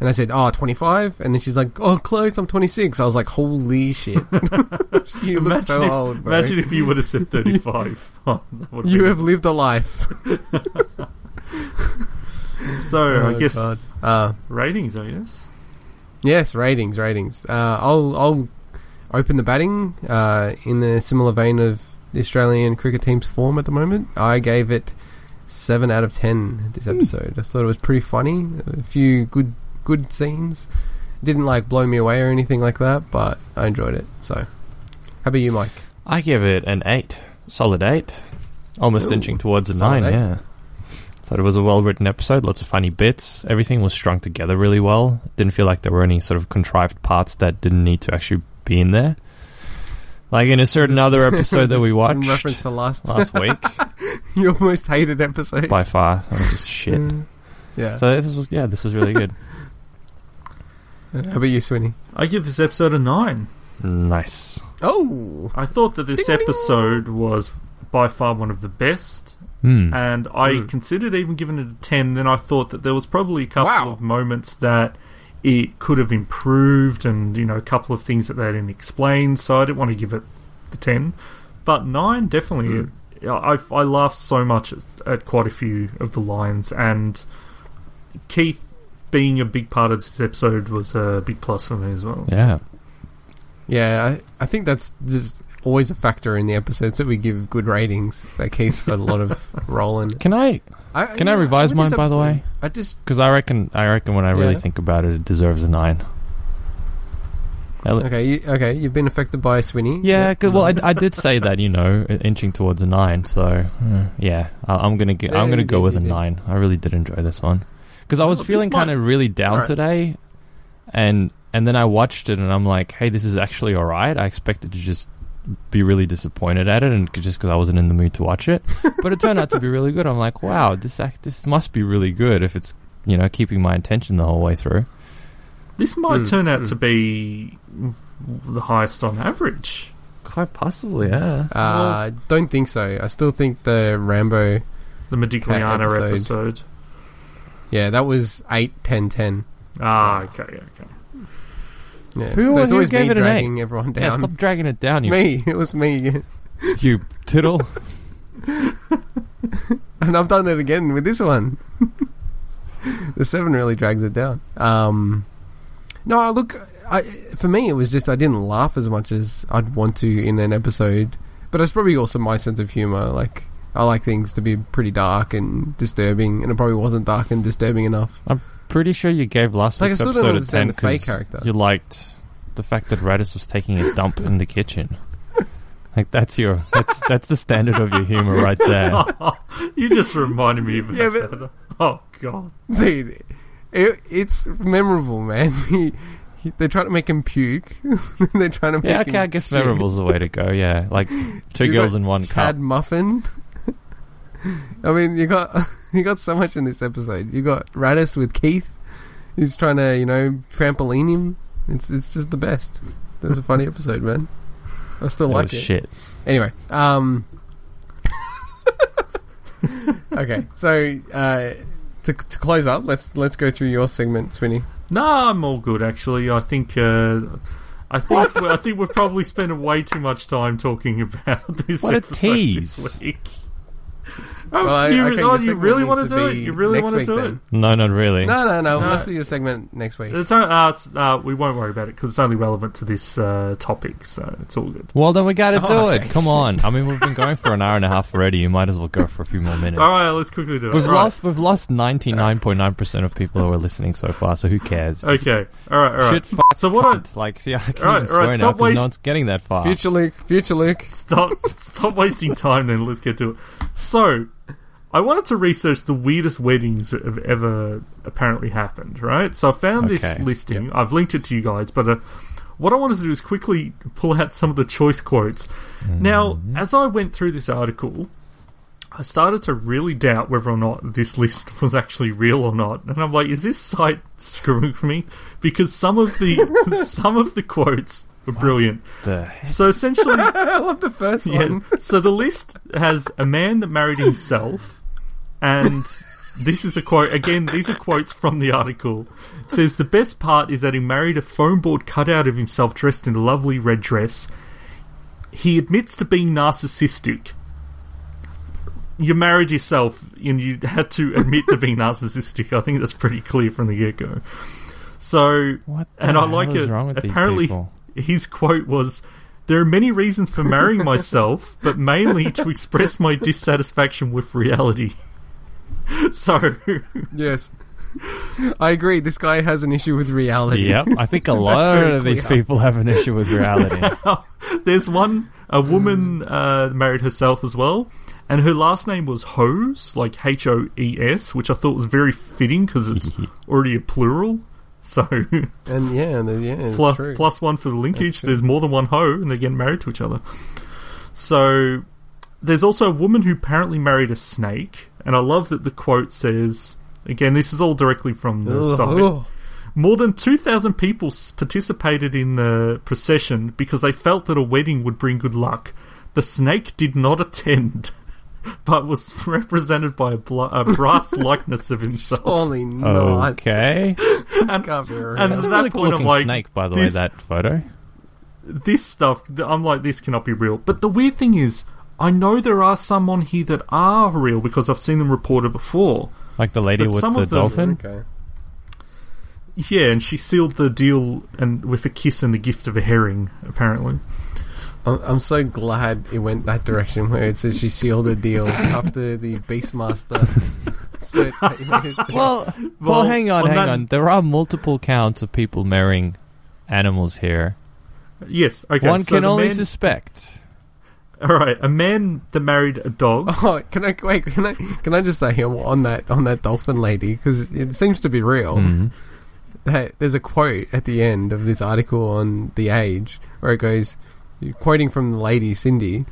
And I said, oh, 25? And then she's like, oh, close, I'm 26. I was like, holy shit. you look so if, old, bro. imagine if you would have said 35. Oh, you have lived a life. So, I Oh, guess Uh, ratings, I guess. yes, ratings, ratings. Uh, I'll, I'll open the batting uh, in the similar vein of the Australian cricket team's form at the moment. I gave it 7 out of 10 this episode. I thought it was pretty funny. A few good good scenes. Didn't like blow me away or anything like that, but I enjoyed it. So, how about you, Mike? I give it an eight, solid eight, almost Ooh, inching towards a nine. eight. Yeah, thought it was a well-written episode. Lots of funny bits. Everything was strung together really well. Didn't feel like there were any sort of contrived parts that didn't need to actually be in there. Like in a certain other episode that we watched, In reference to last. last week. Your most hated episode. by far. Was just shit. yeah. So this was yeah, this was really good. How about you, Swinny? I give this episode a nine. nice. Oh, I thought that this Ding, ding. episode was by far one of the best, Hmm. and I Mm. considered even giving it a ten. Then I thought that there was probably a couple Wow. of moments that it could have improved, and you know, a couple of things that they didn't explain. So I didn't want to give it the ten, but nine definitely. I I laughed so much at, at quite a few of the lines, and Keith being a big part of this episode was a big plus for me as well. Yeah. yeah. I, I think that's just always a factor in the episodes that we give good ratings. That Keith's got a lot of rolling. Can I? I, Can I revise with this mine, by the way? I just Because I reckon, I reckon when I really Yeah. think about it, it deserves a nine. Okay. You, okay, you've been affected by Swinny. Yeah, 'cause- well, I, I did say that you know, inching towards a nine. So uh, yeah, I, I'm gonna get, Yeah, I'm gonna go did, with a did. nine. I really did enjoy this one because I was Well, this feeling kind of really down Alright. today, and and then I watched it and I'm like, hey, this is actually all right. I expected to just be really disappointed at it, and just because I wasn't in the mood to watch it, but it turned out to be really good. I'm like, wow, this act, this must be really good if it's you know keeping my attention the whole way through. This might Mm, turn out mm. to be the highest on average. Quite possibly, yeah. Uh, don't think so. I still think the Rambo. The Modigliana episode. episode. Yeah, that was 8, 10, 10. Ah, okay, yeah, okay. Yeah. Who- so it's who always gave me it an eight? dragging everyone Yeah, down. stop dragging it down, you me. It was me. you tittle. and I've done it again with this one. the seven really drags it down. Um, no, I look. I, for me, it was just I didn't laugh as much as I'd want to in an episode. But it's probably also my sense of humor. Like I like things to be pretty dark and disturbing, and it probably wasn't dark and disturbing enough. I'm pretty sure you gave last Like, I week's still don't episode a understand ten because character. you liked the fact that Rattus was taking a dump in the kitchen. Like that's your that's that's the standard of your humor right there. you just reminded me of Yeah, that. but- oh god. Dude, it, it's memorable, man. He, he, they're trying to make him puke. they're trying to make Yeah, him okay, I guess shit. memorable's the way to go. Yeah, like two You girls got in one Chad cup. Muffin. I mean, you got you got so much in this episode. You got Rattus with Keith. He's trying to, you know, trampoline him. It's it's just the best. It's a funny episode, man. I still That like was it. shit. Anyway, um, okay, so uh, to to close up, let's let's go through your segment, Swinny. No, I'm all good actually. I think uh, I think I think we've probably spent way too much time talking about this What a tease. this week. Oh, Well, I- you, okay, oh, your you really want to to do it? You really want to do then. it? No, not really. No, no, no. No. Let's do your segment next week. It's, on- uh, it's, uh, we won't worry about it because it's only relevant to this uh, topic, so it's all good. Well, then we got to do Oh, it. Come on. I mean, we've been going for an hour and a half already. You might as well go for a few more minutes. All right, let's quickly do it. We've All right. lost. We've lost ninety nine point nine percent of people who are listening so far. So who cares? Just Okay, all right, all right. Shit, So what I cunt. like, see, I can't Alright, even swear alright, now stop because waste- no one's getting that far. Future Luke, future Luke. stop stop wasting time then let's get to it so i wanted to research the weirdest weddings that have ever apparently happened right so i found this Okay. listing i've linked it to you guys but uh, what i wanted to do is quickly pull out some of the choice quotes now as i went through this article I started to really doubt whether or not this list was actually real or not, and I'm like, "Is this site screwing me?" Because some of the some of the quotes were brilliant. The? So essentially, I love the first yeah. one. So the list has a man that married himself, and this is a quote. Again, these are quotes from the article. It says the best part is that he married a foam board cutout of himself dressed in a lovely red dress. He admits to being narcissistic. You married yourself, and you had to admit to being narcissistic. I think that's pretty clear from the get go. So What and I like it. Apparently, his quote was there are many reasons for marrying myself but mainly to express my dissatisfaction with reality so Yes. I agree. This guy has an issue with reality. Yep, I think a lot of these clear. people have an issue with reality. there's one a woman uh, married herself as well and her last name was hose like h-o-e-s which i thought was very fitting because it's already a plural so And yeah, and, yeah, it's plus, true. plus one for the linkage. There's more than one hoe, and they're getting married to each other. So there's also a woman who apparently married a snake, and I love that the quote says again. This is all directly from the Ugh, site. ugh. More than 2,000 people participated in the procession because they felt that a wedding would bring good luck. The snake did not attend, but was represented by a, bl- a brass likeness of himself. Holy not. Okay. This can't be real. and- That's a At really cool looking like, snake, by the this- way, that photo. This stuff, I'm like, this cannot be real. But the weird thing is, I know there are some on here that are real because I've seen them reported before. Like the lady with some the of them- dolphin. okay. Yeah, and she sealed the deal and with a kiss and the gift of a herring, apparently. I'm, I'm so glad it went that direction where it says she sealed the deal after the Beastmaster search that he made his deal. Well, well, Well, hang on, on hang that- on. There are multiple counts of people marrying animals here. Yes, okay. One so can only man- suspect. All right, a man that married a dog. Oh, can I wait? Can I can I just say on that on that dolphin lady because it seems to be real. Mhm. That there's a quote at the end of this article on the Age where it goes, quoting from the lady Cindy.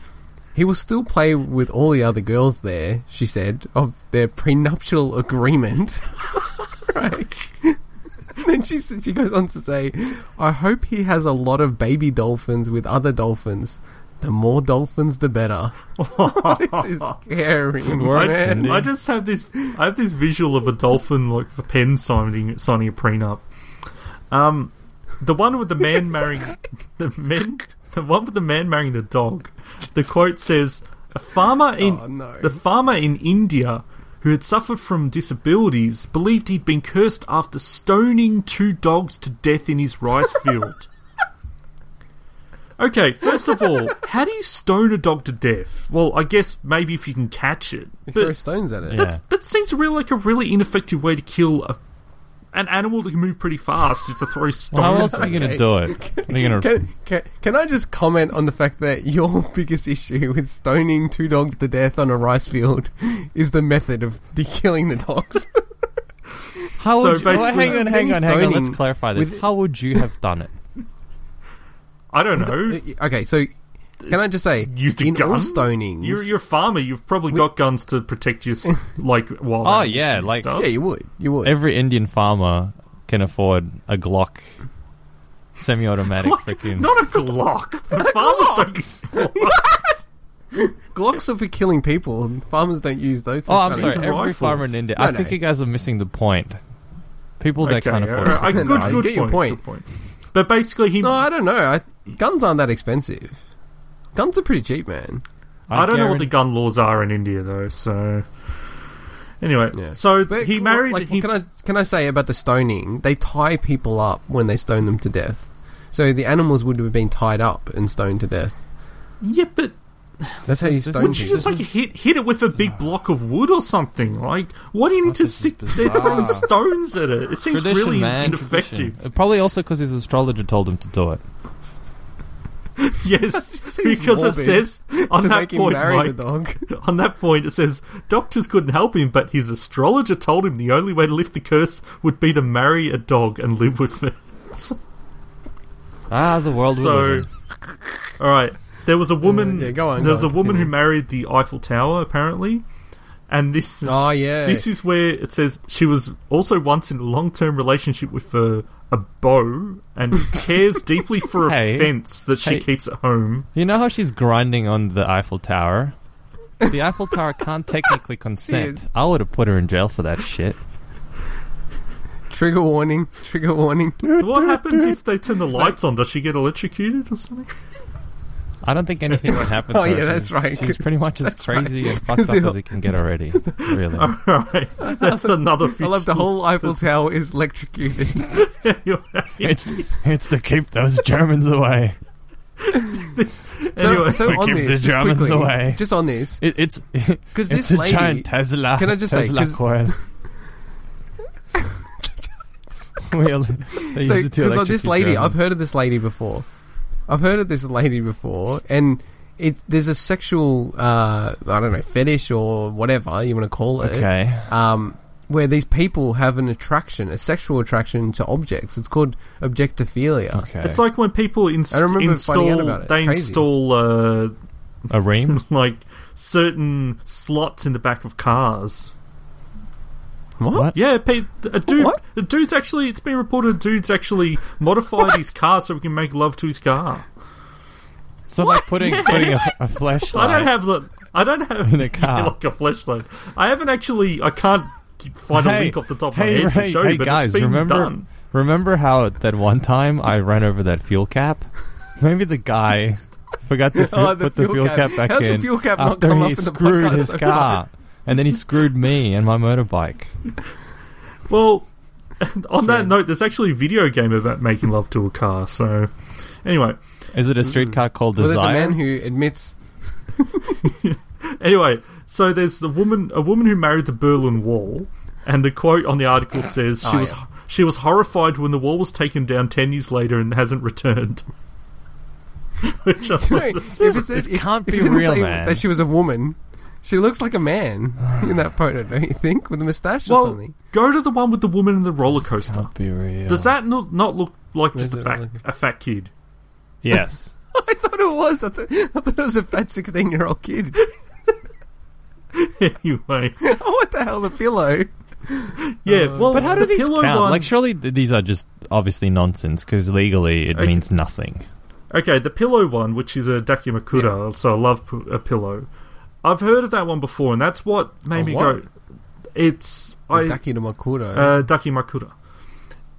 He will still play with all the other girls there, she said, of their prenuptial agreement. right. then she she goes on to say, "I hope he has a lot of baby dolphins with other dolphins. The more dolphins, the better." this is scary, Worse, man. Cindy. I just have this. I have this visual of a dolphin like for pen signing signing a prenup. Um, the one with the man marrying the men, the one with the man marrying the dog. The quote says, "A farmer in Oh, no. the farmer in India." Who had suffered from disabilities believed he'd been cursed after stoning two dogs to death in his rice field. Okay, first of all, how do you stone a dog to death? Well, I guess maybe if you can catch it. They But throw stones at it. Yeah. that seems really like a really ineffective way to kill a, an animal that can move pretty fast is to throw stones. Well, how else are you Okay. going to do it? Are going to? Can, can, can I just comment on the fact that your biggest issue with stoning two dogs to death on a rice field is the method of de- killing the dogs? How So would you, well, basically- hang on, hang on, hang on. Let's clarify this. with- How would you have done it? I don't know. okay, so can I just say, Used a in gun? all stonings, You're, you're a farmer. You've probably got guns to protect your s- like wild. Oh, animals yeah, and like- stuff. yeah, you would, you would. Every Indian farmer can afford a Glock semi-automatic freaking. not a Glock. The farmers don't use Glocks. Glocks are for killing people. and Farmers don't use those. Oh, I'm kind sorry. These Every rifles. farmer in India. No, I no. think you guys are missing the point. People that Okay, can't afford. uh, I- good, No, I good get your point, point. good point. But basically, he. No, I don't know. I, guns aren't that expensive. Guns are pretty cheap, man. I don't know what the gun laws are in India though. So anyway, Yeah. so But he married. Like, he, can I can I say about the stoning? They tie people up when they stone them to death. So the animals would have been tied up and stoned to death. yeah, but That's how you stone Would you just like hit hit it with a big block of wood or something? Like, why do you need to this is sit there throwing stones at it? It seems Tradition, really man. ineffective. Tradition. Probably also because his astrologer told him to do it. Yes, because it says on that point, marry Mike, the dog. on that point, it says doctors couldn't help him, but his astrologer told him the only way to lift the curse would be to marry a dog and live with it. Ah, the world So, all right, there was a woman. yeah, go on, there was a woman who married the Eiffel Tower, apparently, and this Oh yeah. This is where it says she was also once in a long term relationship with a, a bow and cares deeply for a Hey. fence that she Hey. keeps at home. You know how she's grinding on the Eiffel Tower? The Eiffel Tower can't technically consent. is. I would have put her in jail for that shit. trigger warning. Trigger warning. What happens if they turn the lights on? Does she get electrocuted or something? I don't think anything would happen. Oh, to her. yeah, that's She's- right. She's pretty much as That's right. crazy and fucked up as it can get already. Really. Alright, that's another I love the whole Eiffel Tower is electrocuted. It's it's to keep those Germans away. So, Anyway, so it on keeps this, the just quickly, away. just on this, It, it's because this a lady, giant Tesla. Can I just say, Tesla 'cause- coil. we only, they so use it to because of this electrocute lady, I've heard of this lady before. I've heard of this lady before, and it there's a sexual, uh, I don't know, fetish or whatever you want to call it. Okay. um, where these people have an attraction, a sexual attraction to objects. It's called objectophilia. Okay. It's like when people ins- I remember finding out install about it. They crazy. install uh, a ream. like certain slots in the back of cars. What? What? Yeah, pe- a dude, What? a dude's actually. It's been reported a dude's actually modified his car so we can make love to his car. So like putting putting a, a flashlight. I don't have the. I don't have In a car. like a flashlight. I haven't actually. I can't find a link off the top of hey, my head hey, to show hey you, but guys, it's been remember done. remember how that one time I ran over that fuel cap? Maybe the guy forgot to Oh, the put the fuel fuel cap. cap, back How's the in fuel cap not after come he up in the screwed his car, and then he screwed me and my motorbike. Well, on that note, there's actually a video game about making love to a car. So, anyway, Is it a streetcar called Well, there's a man who admits. anyway, so there's the woman, a woman who married the Berlin Wall, and the quote on the article says she Oh, was yeah. she was horrified when the wall was taken down ten years later and hasn't returned. Which I Right, if it says- if- can't be it real, say man. That she was a woman. She looks like a man in that photo, don't you think? With a moustache or well, something. go to the one with the woman in the roller coaster. Can't be real. Does that not, not look like Where's just a it fat, looking? a fat kid? Yes. I thought it was. I, th- I thought it was a fat 16 year old kid. anyway, oh, what the hell? The pillow. yeah. Oh. well, But how do the these pillow count? one- Like, surely th- these are just obviously nonsense because legally it Okay. means nothing. Okay, the pillow one, which is a daki Dakimakura, so I love p- a pillow. I've heard of that one before, and that's what made A me what? go. It's I Daki to Makuro. uh, Dakimakura.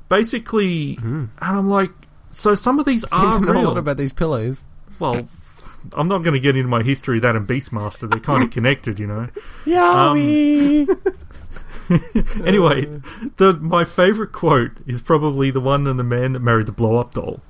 Basically, and I'm like, so some of these Seem are know a lot about these pillows. well, I'm not going to get into my history of that and Beastmaster. They're kind of connected, you know. Yowie! Anyway, the my favorite quote is probably the one in the man that married the blow up doll,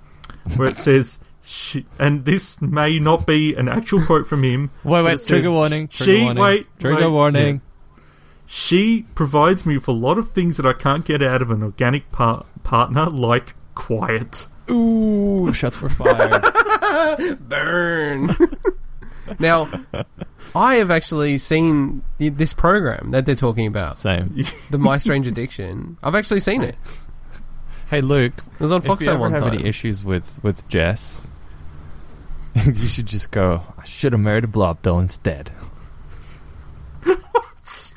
where it says. She, and this may not be an actual quote from him. wait, but wait. Trigger says, warning. Trigger She warning. wait. Trigger wait, warning. yeah. She provides me with a lot of things that I can't get out of an organic par- partner, like quiet. Ooh, shots were fired. Burn. now, I have actually seen this program that they're talking about, Same. the My Strange Addiction. I've actually seen it. Hey, Luke. It was on If you Foxtel ever one have time. any issues with with Jess, you should just go. I should have married a blob doll instead.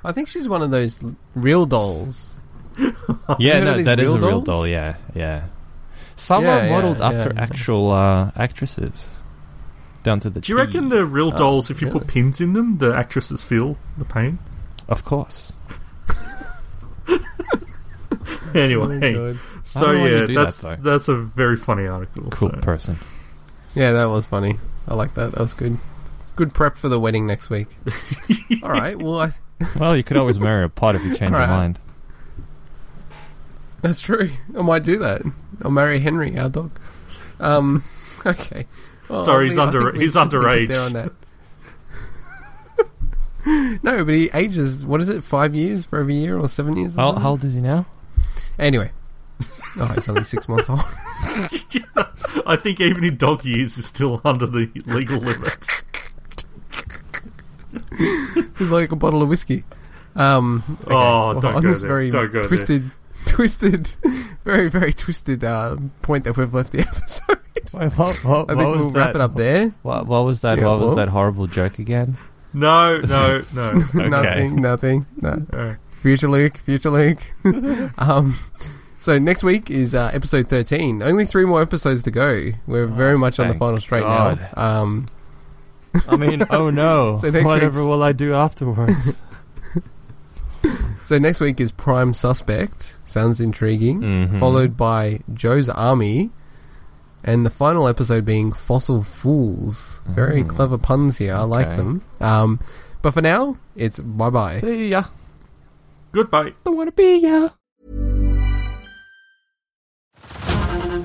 I think she's one of those real dolls. Yeah, no, that is a real dolls? doll. Yeah, yeah. Some Yeah, are modeled yeah. after actual uh, actresses, down to the. Do you reckon the real Oh, dolls, if you put pins in them, the actresses feel the pain? Of course. Anyway, Oh, so I don't know why you yeah, do that, that's that's a very funny article. Cool so. person. Yeah, that was funny. I like that. That was good. Good prep for the wedding next week. All right. Well, I, Well, you could always marry a pot if you change your mind. that's true. I might do that. I'll marry Henry, our dog. Um. Okay. Well, Sorry, he's under- he's should leave underage. there on that. no, but he ages. What is it? Five years for every year, or seven years? or How, how old is he now? Anyway. Oh, he's only six months old. I think even in dog years is still under the legal limit. it's like a bottle of whiskey. Um, okay. Oh, don't on go this there. very Don't go there. twisted, twisted, very very twisted uh, point that we've left the episode. Wait, what, what, I what think was we'll that? wrap it up there. What, what was that? Yeah, what was that horrible joke again? No, no, no. nothing, nothing. No. Alright. Future Luke, future Luke. um, so next week is uh, episode thirteen. Only three more episodes to go. We're very much on the final straight God. now. Um, I mean, oh no. So Whatever will I do afterwards? so next week is Prime Suspect. Sounds intriguing. Mhm. Followed by Joe's Army. And the final episode being Fossil Fools. Very clever puns here. I like them. Um, but for now, it's bye bye. See ya. Goodbye. I wanna be ya.